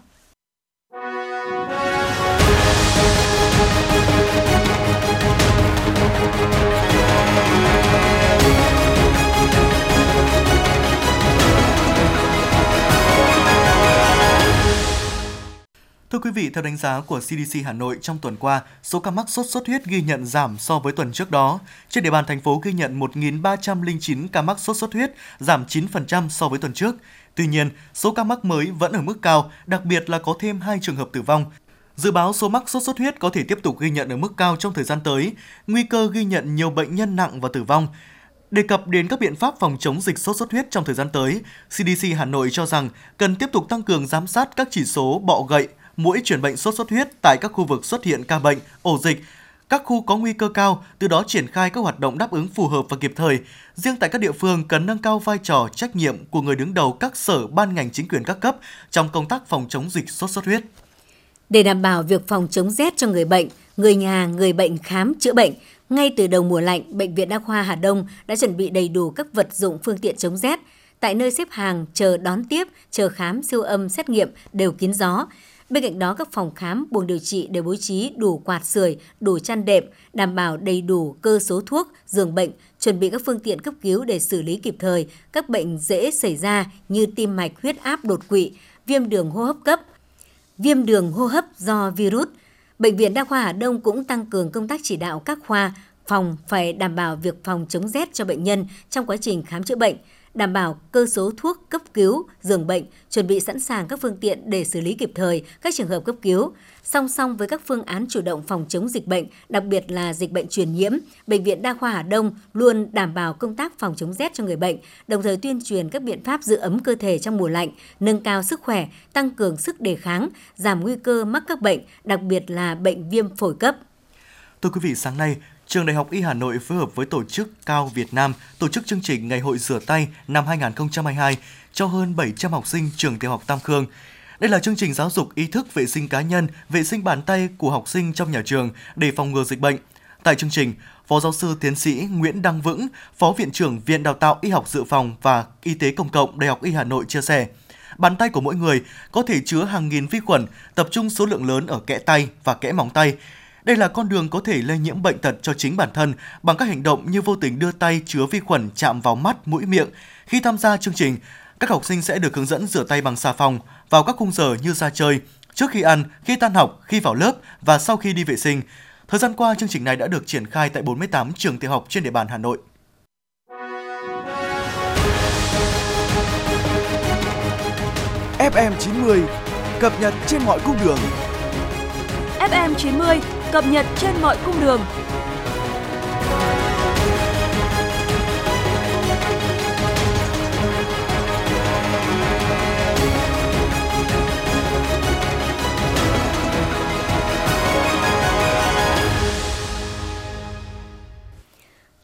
Thưa quý vị, theo đánh giá của CDC Hà Nội trong tuần qua, số ca mắc sốt xuất huyết ghi nhận giảm so với tuần trước đó. Trên địa bàn thành phố ghi nhận 1.309 ca mắc sốt xuất huyết, giảm 9% so với tuần trước. Tuy nhiên, số ca mắc mới vẫn ở mức cao, đặc biệt là có thêm 2 trường hợp tử vong. Dự báo số mắc sốt xuất huyết có thể tiếp tục ghi nhận ở mức cao trong thời gian tới, nguy cơ ghi nhận nhiều bệnh nhân nặng và tử vong. Đề cập đến các biện pháp phòng chống dịch sốt xuất huyết trong thời gian tới, CDC Hà Nội cho rằng cần tiếp tục tăng cường giám sát các chỉ số bọ gậy, mũi chuyển bệnh sốt xuất huyết tại các khu vực xuất hiện ca bệnh, ổ dịch, các khu có nguy cơ cao, từ đó triển khai các hoạt động đáp ứng phù hợp và kịp thời. Riêng tại các địa phương cần nâng cao vai trò trách nhiệm của người đứng đầu các sở ban ngành chính quyền các cấp trong công tác phòng chống dịch sốt xuất huyết. Để đảm bảo việc phòng chống rét cho người bệnh, người nhà, người bệnh khám chữa bệnh, ngay từ đầu mùa lạnh, Bệnh viện Đa khoa Hà Đông đã chuẩn bị đầy đủ các vật dụng phương tiện chống rét. Tại nơi xếp hàng, chờ đón tiếp, chờ khám, siêu âm, xét nghiệm đều kín gió. Bên cạnh đó, các phòng khám, buồng điều trị đều bố trí đủ quạt sưởi, đủ chăn đệm, đảm bảo đầy đủ cơ số thuốc, giường bệnh, chuẩn bị các phương tiện cấp cứu để xử lý kịp thời các bệnh dễ xảy ra như tim mạch, huyết áp đột quỵ, viêm đường hô hấp cấp, viêm đường hô hấp do virus. Bệnh viện Đa khoa Hà Đông cũng tăng cường công tác chỉ đạo các khoa, phòng phải đảm bảo việc phòng chống rét cho bệnh nhân trong quá trình khám chữa bệnh, đảm bảo cơ số thuốc cấp cứu, giường bệnh, chuẩn bị sẵn sàng các phương tiện để xử lý kịp thời các trường hợp cấp cứu. Song song với các phương án chủ động phòng chống dịch bệnh, đặc biệt là dịch bệnh truyền nhiễm, Bệnh viện Đa khoa Hà Đông luôn đảm bảo công tác phòng chống rét cho người bệnh, đồng thời tuyên truyền các biện pháp giữ ấm cơ thể trong mùa lạnh, nâng cao sức khỏe, tăng cường sức đề kháng, giảm nguy cơ mắc các bệnh, đặc biệt là bệnh viêm phổi cấp. Thưa quý vị, sáng nay, Trường Đại học Y Hà Nội phối hợp với Tổ chức Cao Việt Nam tổ chức chương trình Ngày hội rửa tay năm 2022 cho hơn 700 học sinh trường tiểu học Tam Khương. Đây là chương trình giáo dục ý thức vệ sinh cá nhân, vệ sinh bàn tay của học sinh trong nhà trường để phòng ngừa dịch bệnh. Tại chương trình, Phó giáo sư tiến sĩ Nguyễn Đăng Vững, Phó Viện trưởng Viện Đào tạo Y học Dự phòng và Y tế Công cộng Đại học Y Hà Nội chia sẻ, bàn tay của mỗi người có thể chứa hàng nghìn vi khuẩn, tập trung số lượng lớn ở kẽ tay và kẽ móng tay. Đây là con đường có thể lây nhiễm bệnh tật cho chính bản thân bằng các hành động như vô tình đưa tay chứa vi khuẩn chạm vào mắt, mũi, miệng. Khi tham gia chương trình, các học sinh sẽ được hướng dẫn rửa tay bằng xà phòng vào các khung giờ như ra chơi, trước khi ăn, khi tan học, khi vào lớp và sau khi đi vệ sinh. Thời gian qua, chương trình này đã được triển khai tại 48 trường tiểu học trên địa bàn Hà Nội. FM 90 cập nhật trên mọi cung đường. FM 90 cập nhật trên mọi cung đường.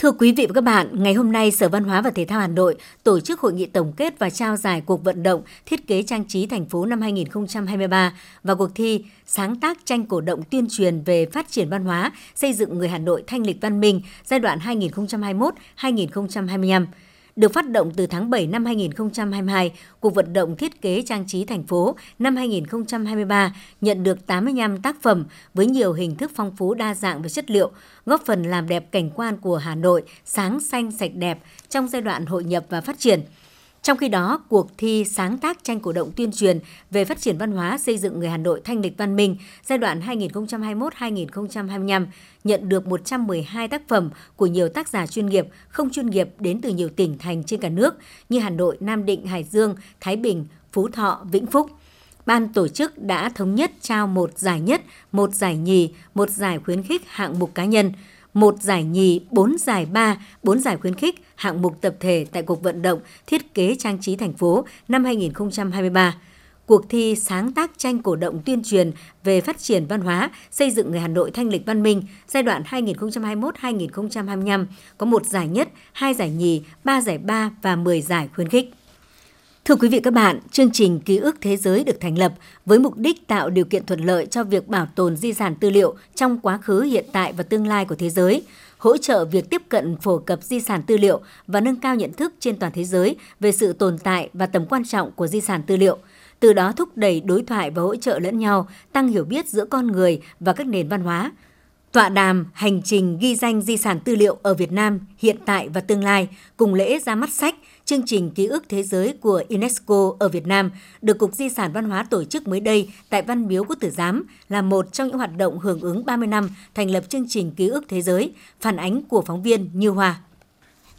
Thưa quý vị và các bạn, ngày hôm nay Sở Văn hóa và Thể thao Hà Nội tổ chức hội nghị tổng kết và trao giải cuộc vận động thiết kế trang trí thành phố năm 2023 và cuộc thi sáng tác tranh cổ động tuyên truyền về phát triển văn hóa, xây dựng người Hà Nội thanh lịch văn minh giai đoạn 2021-2025 được phát động từ tháng 7 năm 2022, cuộc vận động thiết kế trang trí thành phố năm 2023 nhận được 85 tác phẩm với nhiều hình thức phong phú đa dạng về chất liệu, góp phần làm đẹp cảnh quan của Hà Nội sáng xanh sạch đẹp trong giai đoạn hội nhập và phát triển. Trong khi đó, cuộc thi sáng tác tranh cổ động tuyên truyền về phát triển văn hóa xây dựng người Hà Nội thanh lịch văn minh giai đoạn 2021-2025 nhận được 112 tác phẩm của nhiều tác giả chuyên nghiệp, không chuyên nghiệp đến từ nhiều tỉnh thành trên cả nước như Hà Nội, Nam Định, Hải Dương, Thái Bình, Phú Thọ, Vĩnh Phúc. Ban tổ chức đã thống nhất trao một giải nhất, một giải nhì, một giải khuyến khích hạng mục cá nhân, một giải nhì, bốn giải ba, bốn giải khuyến khích hạng mục tập thể tại cuộc vận động thiết kế trang trí thành phố năm 2023 cuộc thi sáng tác tranh cổ động tuyên truyền về phát triển văn hóa, xây dựng người Hà Nội thanh lịch văn minh giai đoạn 2021-2025 có một giải nhất, hai giải nhì, ba giải ba và 10 giải khuyến khích. Thưa quý vị các bạn, chương trình Ký ức Thế giới được thành lập với mục đích tạo điều kiện thuận lợi cho việc bảo tồn di sản tư liệu trong quá khứ, hiện tại và tương lai của thế giới, hỗ trợ việc tiếp cận phổ cập di sản tư liệu và nâng cao nhận thức trên toàn thế giới về sự tồn tại và tầm quan trọng của di sản tư liệu – từ đó thúc đẩy đối thoại và hỗ trợ lẫn nhau, tăng hiểu biết giữa con người và các nền văn hóa. Tọa đàm Hành trình ghi danh di sản tư liệu ở Việt Nam hiện tại và tương lai cùng lễ ra mắt sách chương trình ký ức thế giới của UNESCO ở Việt Nam được Cục Di sản Văn hóa tổ chức mới đây tại Văn Miếu Quốc Tử Giám là một trong những hoạt động hưởng ứng 30 năm thành lập chương trình ký ức thế giới, phản ánh của phóng viên Như Hoa.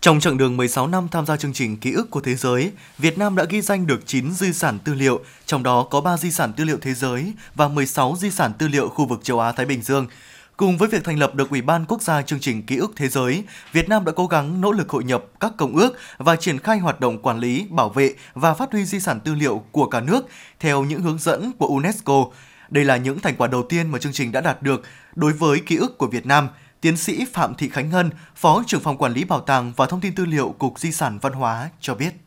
Trong chặng đường 16 năm tham gia chương trình Ký ức của Thế giới, Việt Nam đã ghi danh được 9 di sản tư liệu, trong đó có 3 di sản tư liệu thế giới và 16 di sản tư liệu khu vực châu Á-Thái Bình Dương. Cùng với việc thành lập được Ủy ban Quốc gia chương trình Ký ức Thế giới, Việt Nam đã cố gắng nỗ lực hội nhập các công ước và triển khai hoạt động quản lý, bảo vệ và phát huy di sản tư liệu của cả nước theo những hướng dẫn của UNESCO, Đây là những thành quả đầu tiên mà chương trình đã đạt được đối với ký ức của Việt Nam, tiến sĩ Phạm Thị Khánh Ngân, Phó trưởng phòng quản lý bảo tàng và thông tin tư liệu Cục Di sản Văn hóa cho biết.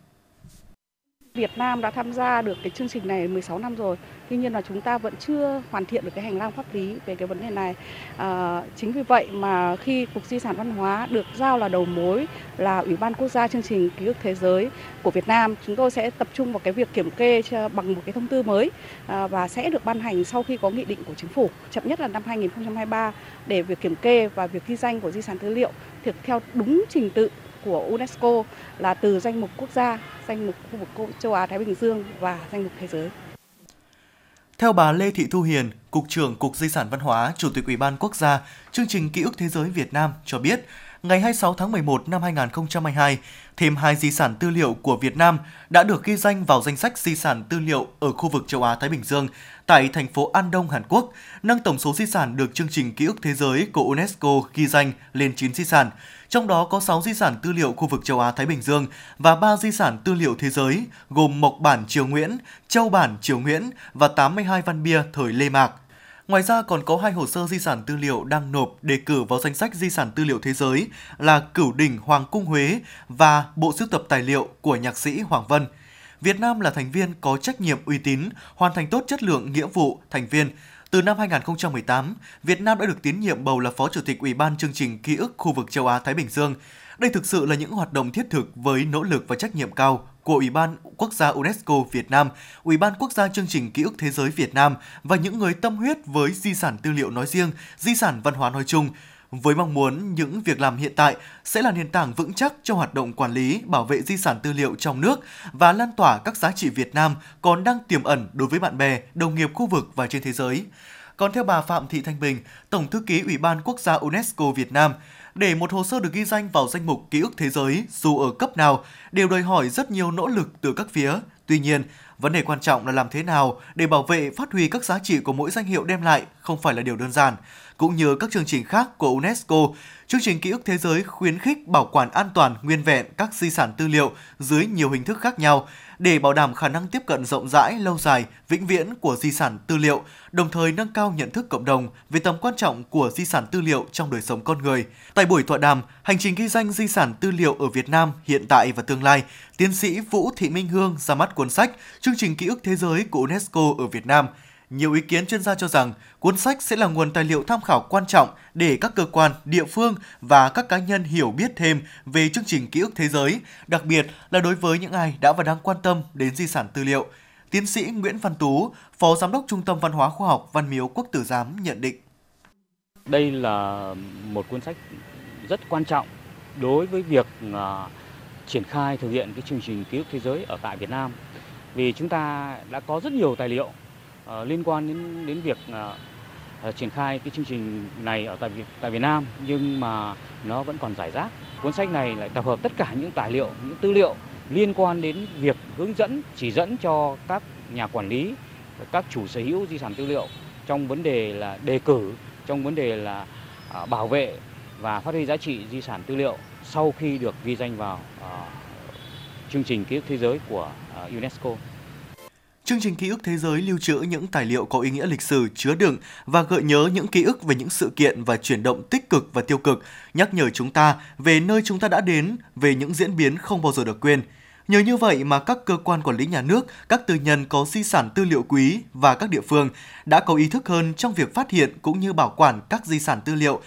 Việt Nam đã tham gia được cái chương trình này 16 năm rồi. Tuy nhiên là chúng ta vẫn chưa hoàn thiện được cái hành lang pháp lý về cái vấn đề này. À, chính vì vậy mà khi Cục Di sản Văn hóa được giao là đầu mối là Ủy ban Quốc gia chương trình ký ức thế giới của Việt Nam, chúng tôi sẽ tập trung vào cái việc kiểm kê bằng một cái thông tư mới à, và sẽ được ban hành sau khi có nghị định của chính phủ chậm nhất là năm 2023 để việc kiểm kê và việc ghi danh của di sản tư liệu thực theo đúng trình tự của UNESCO là từ danh mục quốc gia, danh mục khu vực châu Á Thái Bình Dương và danh mục thế giới. Theo bà Lê Thị Thu Hiền, Cục trưởng Cục Di sản Văn hóa, Chủ tịch Ủy ban Quốc gia, chương trình Ký ức Thế giới Việt Nam cho biết, ngày 26 tháng 11 năm 2022, thêm hai di sản tư liệu của Việt Nam đã được ghi danh vào danh sách di sản tư liệu ở khu vực châu Á Thái Bình Dương tại thành phố An Đông, Hàn Quốc, nâng tổng số di sản được chương trình Ký ức Thế giới của UNESCO ghi danh lên 9 di sản trong đó có 6 di sản tư liệu khu vực châu Á Thái Bình Dương và 3 di sản tư liệu thế giới gồm Mộc bản Triều Nguyễn, Châu bản Triều Nguyễn và 82 văn bia thời Lê Mạc. Ngoài ra còn có hai hồ sơ di sản tư liệu đang nộp đề cử vào danh sách di sản tư liệu thế giới là Cửu đỉnh Hoàng cung Huế và Bộ sưu tập tài liệu của nhạc sĩ Hoàng Vân. Việt Nam là thành viên có trách nhiệm uy tín, hoàn thành tốt chất lượng nghĩa vụ thành viên, từ năm 2018, Việt Nam đã được tín nhiệm bầu là Phó Chủ tịch Ủy ban chương trình ký ức khu vực châu Á Thái Bình Dương. Đây thực sự là những hoạt động thiết thực với nỗ lực và trách nhiệm cao của Ủy ban Quốc gia UNESCO Việt Nam, Ủy ban Quốc gia chương trình ký ức thế giới Việt Nam và những người tâm huyết với di sản tư liệu nói riêng, di sản văn hóa nói chung với mong muốn những việc làm hiện tại sẽ là nền tảng vững chắc cho hoạt động quản lý, bảo vệ di sản tư liệu trong nước và lan tỏa các giá trị Việt Nam còn đang tiềm ẩn đối với bạn bè, đồng nghiệp khu vực và trên thế giới. Còn theo bà Phạm Thị Thanh Bình, Tổng thư ký Ủy ban Quốc gia UNESCO Việt Nam, để một hồ sơ được ghi danh vào danh mục ký ức thế giới dù ở cấp nào đều đòi hỏi rất nhiều nỗ lực từ các phía. Tuy nhiên, vấn đề quan trọng là làm thế nào để bảo vệ phát huy các giá trị của mỗi danh hiệu đem lại không phải là điều đơn giản cũng như các chương trình khác của UNESCO. Chương trình ký ức thế giới khuyến khích bảo quản an toàn nguyên vẹn các di sản tư liệu dưới nhiều hình thức khác nhau để bảo đảm khả năng tiếp cận rộng rãi, lâu dài, vĩnh viễn của di sản tư liệu, đồng thời nâng cao nhận thức cộng đồng về tầm quan trọng của di sản tư liệu trong đời sống con người. Tại buổi tọa đàm, hành trình ghi danh di sản tư liệu ở Việt Nam hiện tại và tương lai, tiến sĩ Vũ Thị Minh Hương ra mắt cuốn sách Chương trình ký ức thế giới của UNESCO ở Việt Nam – nhiều ý kiến chuyên gia cho rằng cuốn sách sẽ là nguồn tài liệu tham khảo quan trọng để các cơ quan, địa phương và các cá nhân hiểu biết thêm về chương trình ký ức thế giới, đặc biệt là đối với những ai đã và đang quan tâm đến di sản tư liệu. Tiến sĩ Nguyễn Văn Tú, Phó Giám đốc Trung tâm Văn hóa Khoa học Văn miếu Quốc tử Giám nhận định. Đây là một cuốn sách rất quan trọng đối với việc à, triển khai thực hiện cái chương trình ký ức thế giới ở tại Việt Nam. Vì chúng ta đã có rất nhiều tài liệu Ờ, liên quan đến đến việc uh, triển khai cái chương trình này ở tại Việt tại Việt Nam nhưng mà nó vẫn còn giải rác. Cuốn sách này lại tập hợp tất cả những tài liệu, những tư liệu liên quan đến việc hướng dẫn, chỉ dẫn cho các nhà quản lý, các chủ sở hữu di sản tư liệu trong vấn đề là đề cử, trong vấn đề là bảo vệ và phát huy giá trị di sản tư liệu sau khi được ghi danh vào uh, chương trình ký ức thế giới của uh, UNESCO. Chương trình ký ức thế giới lưu trữ những tài liệu có ý nghĩa lịch sử chứa đựng và gợi nhớ những ký ức về những sự kiện và chuyển động tích cực và tiêu cực, nhắc nhở chúng ta về nơi chúng ta đã đến, về những diễn biến không bao giờ được quên. Nhờ như vậy mà các cơ quan quản lý nhà nước, các tư nhân có di sản tư liệu quý và các địa phương đã có ý thức hơn trong việc phát hiện cũng như bảo quản các di sản tư liệu.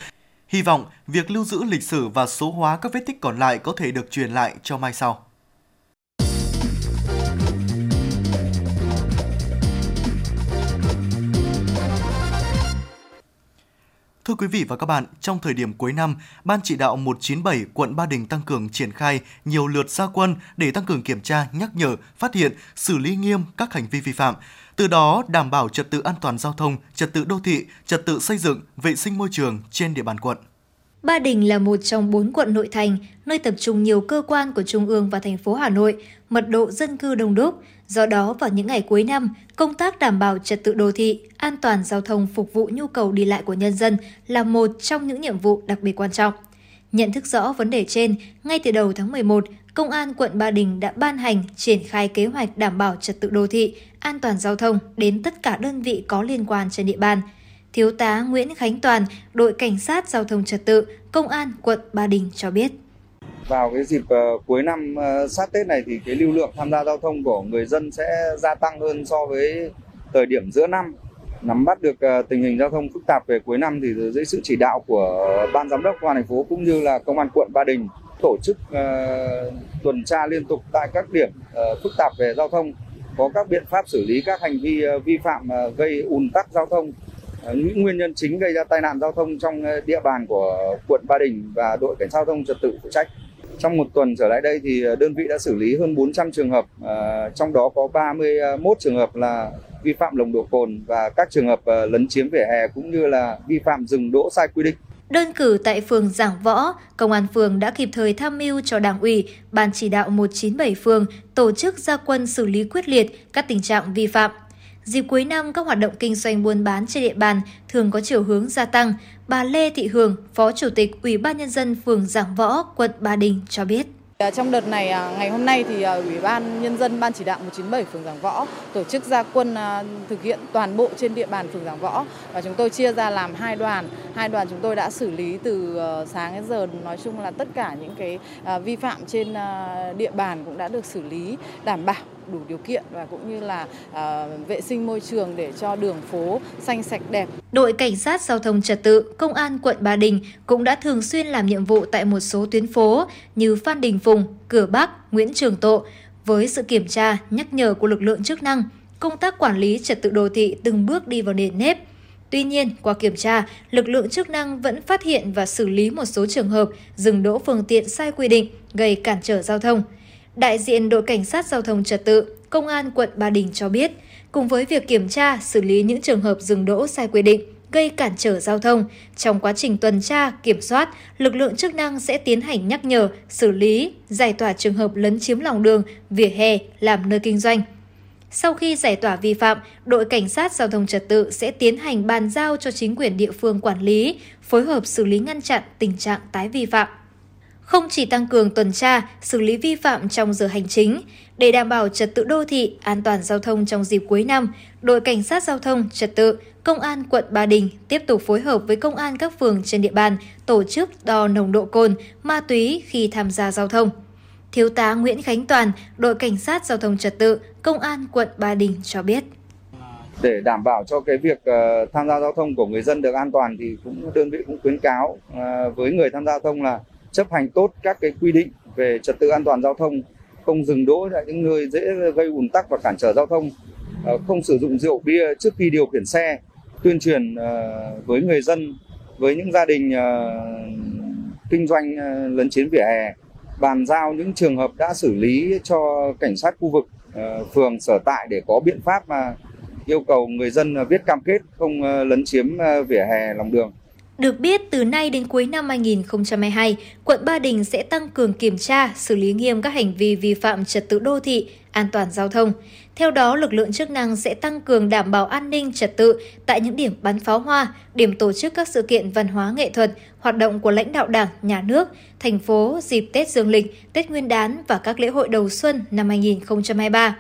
Hy vọng việc lưu giữ lịch sử và số hóa các vết tích còn lại có thể được truyền lại cho mai sau. Thưa quý vị và các bạn, trong thời điểm cuối năm, Ban chỉ đạo 197 quận Ba Đình tăng cường triển khai nhiều lượt gia quân để tăng cường kiểm tra, nhắc nhở, phát hiện, xử lý nghiêm các hành vi vi phạm, từ đó đảm bảo trật tự an toàn giao thông, trật tự đô thị, trật tự xây dựng, vệ sinh môi trường trên địa bàn quận. Ba Đình là một trong bốn quận nội thành, nơi tập trung nhiều cơ quan của Trung ương và thành phố Hà Nội, mật độ dân cư đông đúc. Do đó, vào những ngày cuối năm, công tác đảm bảo trật tự đô thị, an toàn giao thông phục vụ nhu cầu đi lại của nhân dân là một trong những nhiệm vụ đặc biệt quan trọng. Nhận thức rõ vấn đề trên, ngay từ đầu tháng 11, Công an quận Ba Đình đã ban hành triển khai kế hoạch đảm bảo trật tự đô thị, an toàn giao thông đến tất cả đơn vị có liên quan trên địa bàn. Thiếu tá Nguyễn Khánh Toàn, đội cảnh sát giao thông trật tự, Công an quận Ba Đình cho biết. Vào cái dịp ờ, cuối năm ờ, sát Tết này thì cái lưu lượng tham gia giao thông của người dân sẽ gia tăng hơn so với thời điểm giữa năm. Nắm bắt được ờ, tình hình giao thông phức tạp về cuối năm thì dưới sự chỉ đạo của ban giám đốc công an thành phố cũng như là công an quận Ba Đình tổ chức uh, tuần tra liên tục tại các điểm uh, phức tạp về giao thông có các biện pháp xử lý các hành vi uh, vi phạm uh, gây ùn tắc giao thông. Những nguyên nhân chính gây ra tai nạn giao thông trong địa bàn của quận Ba Đình và đội cảnh sát giao thông trật tự phụ trách trong một tuần trở lại đây thì ờ, đơn vị đã xử lý hơn 400 trường hợp, ờ, trong đó có 31 trường hợp là vi phạm nồng độ cồn và các trường hợp ờ, lấn chiếm vỉa hè cũng như là vi phạm dừng đỗ sai quy định. Đơn cử tại phường Giảng Võ, Công an phường đã kịp thời tham mưu cho Đảng ủy, Ban chỉ đạo 197 phường tổ chức gia quân xử lý quyết liệt các tình trạng vi phạm. Dịp cuối năm, các hoạt động kinh doanh buôn bán trên địa bàn thường có chiều hướng gia tăng. Bà Lê Thị Hường, Phó Chủ tịch Ủy ban Nhân dân phường Giảng Võ, quận Ba Đình cho biết. À, trong đợt này, à, ngày hôm nay thì à, Ủy ban Nhân dân Ban chỉ đạo 197 phường Giảng Võ tổ chức gia quân thực hiện toàn bộ trên địa bàn phường Giảng Võ và chúng tôi chia ra làm hai đoàn. Hai đoàn chúng tôi đã xử lý từ ờ, sáng đến giờ nói chung là tất cả những cái vi phạm trên địa bàn cũng đã được xử lý đảm bảo đủ điều kiện và cũng như là ờ, vệ sinh môi trường để cho đường phố xanh sạch đẹp. Đội cảnh sát giao thông trật tự, công an quận Ba Đình cũng đã thường xuyên làm nhiệm vụ tại một số tuyến phố như Phan Đình Phùng, Cửa Bắc, Nguyễn Trường Tộ. Với sự kiểm tra, nhắc nhở của lực lượng chức năng, công tác quản lý trật tự đô thị từng bước đi vào nền nếp. Tuy nhiên, qua kiểm tra, lực lượng chức năng vẫn phát hiện và xử lý một số trường hợp dừng đỗ phương tiện sai quy định, gây cản trở giao thông – Đại diện đội cảnh sát giao thông trật tự, Công an quận Ba Đình cho biết, cùng với việc kiểm tra, xử lý những trường hợp dừng đỗ sai quy định, gây cản trở giao thông, trong quá trình tuần tra, kiểm soát, lực lượng chức năng sẽ tiến hành nhắc nhở, xử lý, giải tỏa trường hợp lấn chiếm lòng đường, vỉa hè, làm nơi kinh doanh. Sau khi giải tỏa vi phạm, đội cảnh sát giao thông trật tự sẽ tiến hành bàn giao cho chính quyền địa phương quản lý, phối hợp xử lý ngăn chặn tình trạng tái vi phạm không chỉ tăng cường tuần tra, xử lý vi phạm trong giờ hành chính, để đảm bảo trật tự đô thị, an toàn giao thông trong dịp cuối năm, đội cảnh sát giao thông trật tự, công an quận Ba Đình tiếp tục phối hợp với công an các phường trên địa bàn tổ chức đo nồng độ cồn, ma túy khi tham gia giao thông. Thiếu tá Nguyễn Khánh Toàn, đội cảnh sát giao thông trật tự, công an quận Ba Đình cho biết để đảm bảo cho cái việc uh, tham gia giao thông của người dân được an toàn thì cũng đơn vị cũng khuyến cáo uh, với người tham gia giao thông là chấp hành tốt các cái quy định về trật tự an toàn giao thông, không dừng đỗ tại những nơi dễ gây ùn tắc và cản trở giao thông ờ, không sử dụng rượu bia trước khi điều khiển xe, tuyên truyền ờ, với người dân, với những gia đình ờ, kinh doanh lấn chiếm vỉa hè, bàn giao những trường hợp đã xử lý cho cảnh sát khu vực phường, sở tại để có biện pháp mà yêu cầu người dân viết cam kết không lấn chiếm vỉa hè lòng đường được biết, từ nay đến cuối năm 2022, quận Ba Đình sẽ tăng cường kiểm tra, xử lý nghiêm các hành vi vi phạm trật tự đô thị, an toàn giao thông. Theo đó, lực lượng chức năng sẽ tăng cường đảm bảo an ninh trật tự tại những điểm bắn pháo hoa, điểm tổ chức các sự kiện văn hóa nghệ thuật, hoạt động của lãnh đạo đảng, nhà nước, thành phố dịp Tết Dương lịch, Tết Nguyên đán và các lễ hội đầu xuân năm 2023.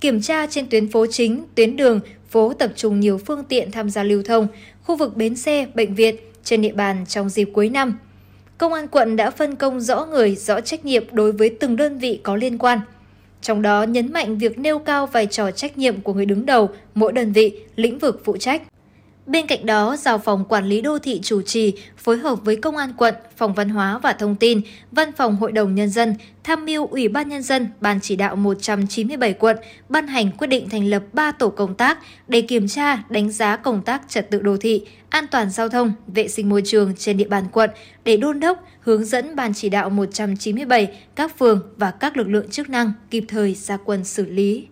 Kiểm tra trên tuyến phố chính, tuyến đường, phố tập trung nhiều phương tiện tham gia lưu thông, khu vực bến xe, bệnh viện, trên địa bàn trong dịp cuối năm. Công an quận đã phân công rõ người, rõ trách nhiệm đối với từng đơn vị có liên quan. Trong đó nhấn mạnh việc nêu cao vai trò trách nhiệm của người đứng đầu mỗi đơn vị, lĩnh vực phụ trách. Bên cạnh đó, giao phòng quản lý đô thị chủ trì phối hợp với công an quận, phòng văn hóa và thông tin, văn phòng hội đồng nhân dân, tham mưu ủy ban nhân dân, ban chỉ đạo 197 quận ban hành quyết định thành lập 3 tổ công tác để kiểm tra, đánh giá công tác trật tự đô thị, an toàn giao thông, vệ sinh môi trường trên địa bàn quận để đôn đốc, hướng dẫn ban chỉ đạo 197 các phường và các lực lượng chức năng kịp thời ra quân xử lý.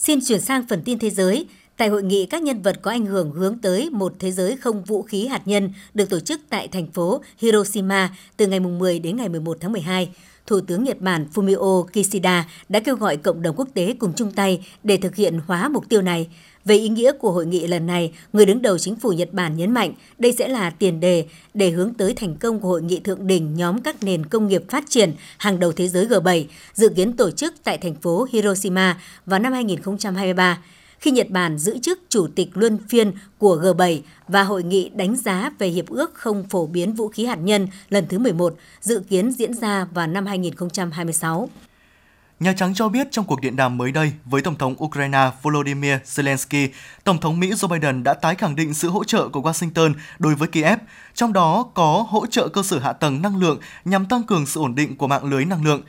Xin chuyển sang phần tin thế giới. Tại hội nghị các nhân vật có ảnh hưởng hướng tới một thế giới không vũ khí hạt nhân được tổ chức tại thành phố Hiroshima từ ngày 10 đến ngày 11 tháng 12, Thủ tướng Nhật Bản Fumio Kishida đã kêu gọi cộng đồng quốc tế cùng chung tay để thực hiện hóa mục tiêu này. Về ý nghĩa của hội nghị lần này, người đứng đầu chính phủ Nhật Bản nhấn mạnh đây sẽ là tiền đề để hướng tới thành công của hội nghị thượng đỉnh nhóm các nền công nghiệp phát triển hàng đầu thế giới G7, dự kiến tổ chức tại thành phố Hiroshima vào năm 2023 khi Nhật Bản giữ chức chủ tịch luân phiên của G7 và hội nghị đánh giá về hiệp ước không phổ biến vũ khí hạt nhân lần thứ 11 dự kiến diễn ra vào năm 2026. Nhà Trắng cho biết trong cuộc điện đàm mới đây với Tổng thống Ukraine Volodymyr Zelensky, Tổng thống Mỹ Joe Biden đã tái khẳng định sự hỗ trợ của Washington đối với Kiev, trong đó có hỗ trợ cơ sở hạ tầng năng lượng nhằm tăng cường sự ổn định của mạng lưới năng lượng.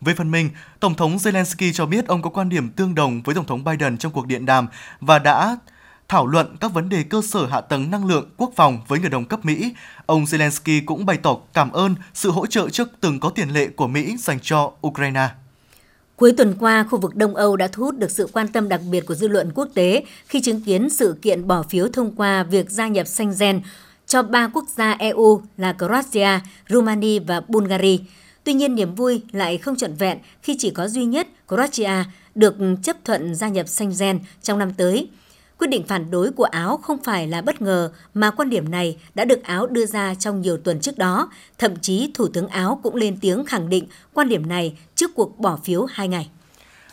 Về phần mình, Tổng thống Zelensky cho biết ông có quan điểm tương đồng với Tổng thống Biden trong cuộc điện đàm và đã thảo luận các vấn đề cơ sở hạ tầng năng lượng quốc phòng với người đồng cấp Mỹ. Ông Zelensky cũng bày tỏ cảm ơn sự hỗ trợ trước từng có tiền lệ của Mỹ dành cho Ukraine. Cuối tuần qua, khu vực Đông Âu đã thu hút được sự quan tâm đặc biệt của dư luận quốc tế khi chứng kiến sự kiện bỏ phiếu thông qua việc gia nhập Schengen cho ba quốc gia EU là Croatia, Romania và Bulgaria. Tuy nhiên, niềm vui lại không trọn vẹn khi chỉ có duy nhất Croatia được chấp thuận gia nhập Schengen trong năm tới. Quyết định phản đối của Áo không phải là bất ngờ mà quan điểm này đã được Áo đưa ra trong nhiều tuần trước đó. Thậm chí, Thủ tướng Áo cũng lên tiếng khẳng định quan điểm này trước cuộc bỏ phiếu hai ngày.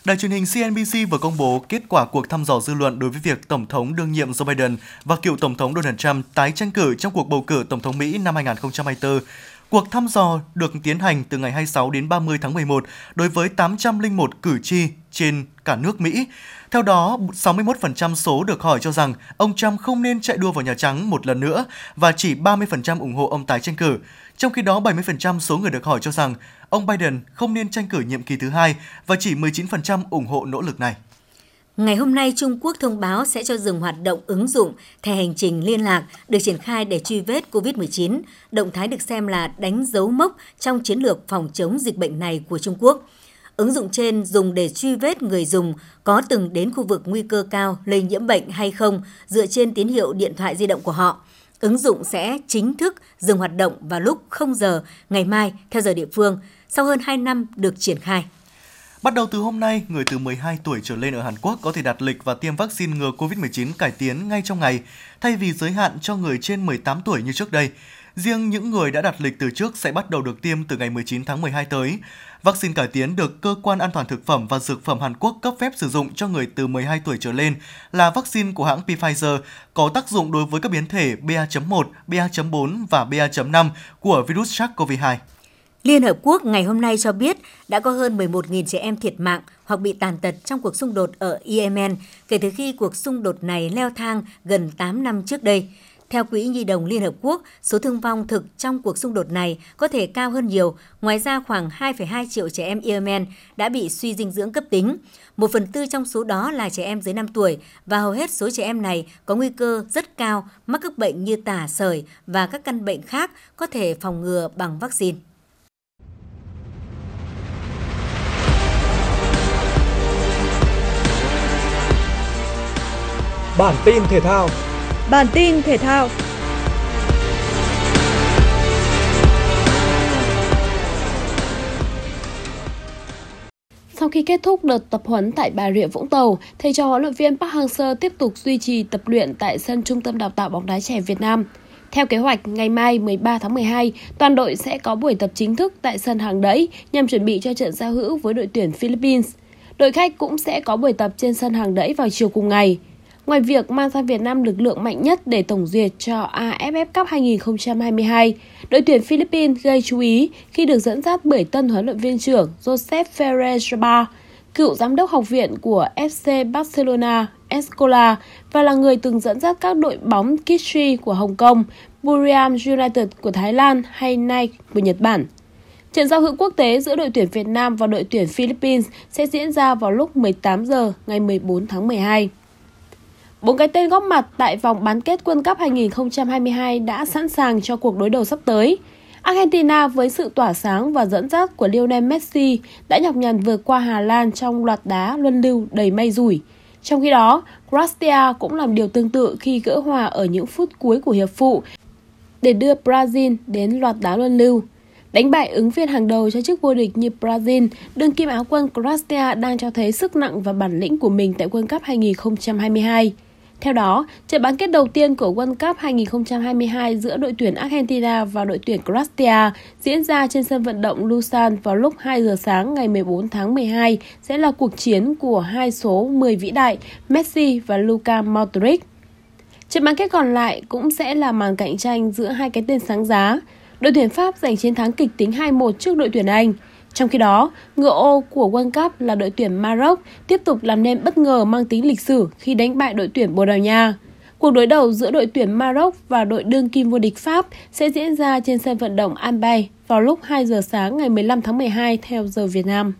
Đài truyền hình CNBC vừa công bố kết quả cuộc thăm dò dư luận đối với việc Tổng thống đương nhiệm Joe Biden và cựu Tổng thống Donald Trump tái tranh cử trong cuộc bầu cử Tổng thống Mỹ năm 2024. Cuộc thăm dò được tiến hành từ ngày 26 đến 30 tháng 11 đối với 801 cử tri trên cả nước Mỹ. Theo đó, 61% số được hỏi cho rằng ông Trump không nên chạy đua vào Nhà Trắng một lần nữa và chỉ 30% ủng hộ ông tái tranh cử. Trong khi đó, 70% số người được hỏi cho rằng ông Biden không nên tranh cử nhiệm kỳ thứ hai và chỉ 19% ủng hộ nỗ lực này. Ngày hôm nay, Trung Quốc thông báo sẽ cho dừng hoạt động ứng dụng thẻ hành trình liên lạc được triển khai để truy vết COVID-19. Động thái được xem là đánh dấu mốc trong chiến lược phòng chống dịch bệnh này của Trung Quốc. Ứng dụng trên dùng để truy vết người dùng có từng đến khu vực nguy cơ cao lây nhiễm bệnh hay không dựa trên tín hiệu điện thoại di động của họ. Ứng dụng sẽ chính thức dừng hoạt động vào lúc 0 giờ ngày mai theo giờ địa phương sau hơn 2 năm được triển khai. Bắt đầu từ hôm nay, người từ 12 tuổi trở lên ở Hàn Quốc có thể đặt lịch và tiêm vaccine ngừa COVID-19 cải tiến ngay trong ngày, thay vì giới hạn cho người trên 18 tuổi như trước đây. Riêng những người đã đặt lịch từ trước sẽ bắt đầu được tiêm từ ngày 19 tháng 12 tới. Vaccine cải tiến được Cơ quan An toàn Thực phẩm và Dược phẩm Hàn Quốc cấp phép sử dụng cho người từ 12 tuổi trở lên là vaccine của hãng Pfizer có tác dụng đối với các biến thể BA.1, BA.4 và BA.5 của virus SARS-CoV-2. Liên Hợp Quốc ngày hôm nay cho biết đã có hơn 11.000 trẻ em thiệt mạng hoặc bị tàn tật trong cuộc xung đột ở Yemen kể từ khi cuộc xung đột này leo thang gần 8 năm trước đây. Theo Quỹ Nhi đồng Liên Hợp Quốc, số thương vong thực trong cuộc xung đột này có thể cao hơn nhiều. Ngoài ra, khoảng 2,2 triệu trẻ em Yemen đã bị suy dinh dưỡng cấp tính. Một phần tư trong số đó là trẻ em dưới 5 tuổi và hầu hết số trẻ em này có nguy cơ rất cao mắc các bệnh như tả, sởi và các căn bệnh khác có thể phòng ngừa bằng vaccine. Bản tin thể thao. Bản tin thể thao. Sau khi kết thúc đợt tập huấn tại Bà Rịa Vũng Tàu, thầy trò huấn luyện viên Park Hang-seo tiếp tục duy trì tập luyện tại sân Trung tâm Đào tạo bóng đá trẻ Việt Nam. Theo kế hoạch, ngày mai 13 tháng 12, toàn đội sẽ có buổi tập chính thức tại sân hàng đẫy nhằm chuẩn bị cho trận giao hữu với đội tuyển Philippines. Đội khách cũng sẽ có buổi tập trên sân hàng đẫy vào chiều cùng ngày. Ngoài việc mang sang Việt Nam lực lượng mạnh nhất để tổng duyệt cho AFF Cup 2022, đội tuyển Philippines gây chú ý khi được dẫn dắt bởi tân huấn luyện viên trưởng Joseph Ferrer cựu giám đốc học viện của FC Barcelona Escola và là người từng dẫn dắt các đội bóng Kitri của Hồng Kông, Buriram United của Thái Lan hay Nike của Nhật Bản. Trận giao hữu quốc tế giữa đội tuyển Việt Nam và đội tuyển Philippines sẽ diễn ra vào lúc 18 giờ ngày 14 tháng 12. Bốn cái tên góp mặt tại vòng bán kết World Cup 2022 đã sẵn sàng cho cuộc đối đầu sắp tới. Argentina với sự tỏa sáng và dẫn dắt của Lionel Messi đã nhọc nhằn vượt qua Hà Lan trong loạt đá luân lưu đầy may rủi. Trong khi đó, Croatia cũng làm điều tương tự khi gỡ hòa ở những phút cuối của hiệp phụ để đưa Brazil đến loạt đá luân lưu. Đánh bại ứng viên hàng đầu cho chức vô địch như Brazil, đương kim áo quân Croatia đang cho thấy sức nặng và bản lĩnh của mình tại World Cup 2022. Theo đó, trận bán kết đầu tiên của World Cup 2022 giữa đội tuyển Argentina và đội tuyển Croatia diễn ra trên sân vận động Lusan vào lúc 2 giờ sáng ngày 14 tháng 12 sẽ là cuộc chiến của hai số 10 vĩ đại Messi và Luka Modric. Trận bán kết còn lại cũng sẽ là màn cạnh tranh giữa hai cái tên sáng giá. Đội tuyển Pháp giành chiến thắng kịch tính 2-1 trước đội tuyển Anh. Trong khi đó, ngựa ô của World Cup là đội tuyển Maroc tiếp tục làm nên bất ngờ mang tính lịch sử khi đánh bại đội tuyển Bồ Đào Nha. Cuộc đối đầu giữa đội tuyển Maroc và đội đương kim vô địch Pháp sẽ diễn ra trên sân vận động Albay vào lúc 2 giờ sáng ngày 15 tháng 12 theo giờ Việt Nam.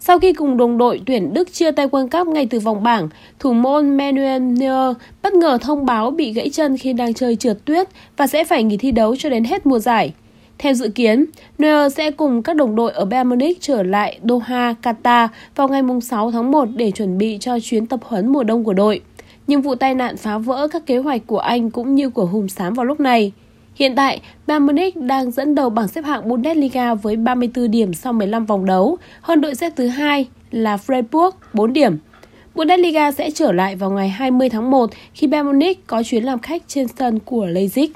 Sau khi cùng đồng đội tuyển Đức chia tay World Cup ngay từ vòng bảng, thủ môn Manuel Neuer bất ngờ thông báo bị gãy chân khi đang chơi trượt tuyết và sẽ phải nghỉ thi đấu cho đến hết mùa giải. Theo dự kiến, Neuer sẽ cùng các đồng đội ở Bayern Munich trở lại Doha, Qatar vào ngày 6 tháng 1 để chuẩn bị cho chuyến tập huấn mùa đông của đội. Nhưng vụ tai nạn phá vỡ các kế hoạch của anh cũng như của Hùng Sám vào lúc này. Hiện tại, Bayern Munich đang dẫn đầu bảng xếp hạng Bundesliga với 34 điểm sau 15 vòng đấu, hơn đội xếp thứ hai là Freiburg 4 điểm. Bundesliga sẽ trở lại vào ngày 20 tháng 1 khi Bayern Munich có chuyến làm khách trên sân của Leipzig.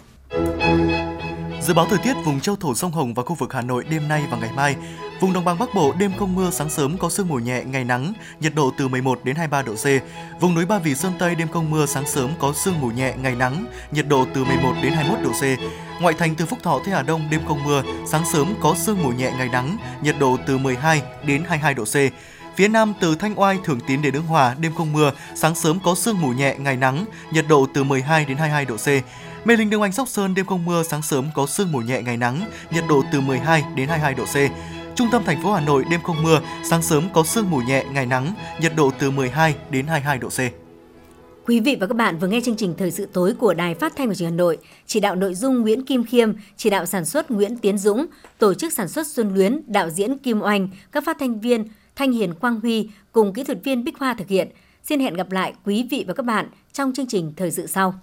Dự báo thời tiết vùng châu thổ sông Hồng và khu vực Hà Nội đêm nay và ngày mai. Vùng đồng bằng Bắc Bộ đêm không mưa, sáng sớm có sương mù nhẹ, ngày nắng, nhiệt độ từ 11 đến 23 độ C. Vùng núi Ba Vì Sơn Tây đêm không mưa, sáng sớm có sương mù nhẹ, ngày nắng, nhiệt độ từ 11 đến 21 độ C. Ngoại thành từ Phúc Thọ tới Hà Đông đêm không mưa, sáng sớm có sương mù nhẹ, ngày nắng, nhiệt độ từ 12 đến 22 độ C. Phía Nam từ Thanh Oai, Thường Tín đến Đức Hòa đêm không mưa, sáng sớm có sương mù nhẹ, ngày nắng, nhiệt độ từ 12 đến 22 độ C. Mê Linh Đông Anh Sóc Sơn đêm không mưa, sáng sớm có sương mù nhẹ ngày nắng, nhiệt độ từ 12 đến 22 độ C. Trung tâm thành phố Hà Nội đêm không mưa, sáng sớm có sương mù nhẹ ngày nắng, nhiệt độ từ 12 đến 22 độ C. Quý vị và các bạn vừa nghe chương trình Thời sự tối của Đài Phát thanh và Truyền hình Hà Nội, chỉ đạo nội dung Nguyễn Kim Khiêm, chỉ đạo sản xuất Nguyễn Tiến Dũng, tổ chức sản xuất Xuân Luyến, đạo diễn Kim Oanh, các phát thanh viên Thanh Hiền Quang Huy cùng kỹ thuật viên Bích Hoa thực hiện. Xin hẹn gặp lại quý vị và các bạn trong chương trình Thời sự sau.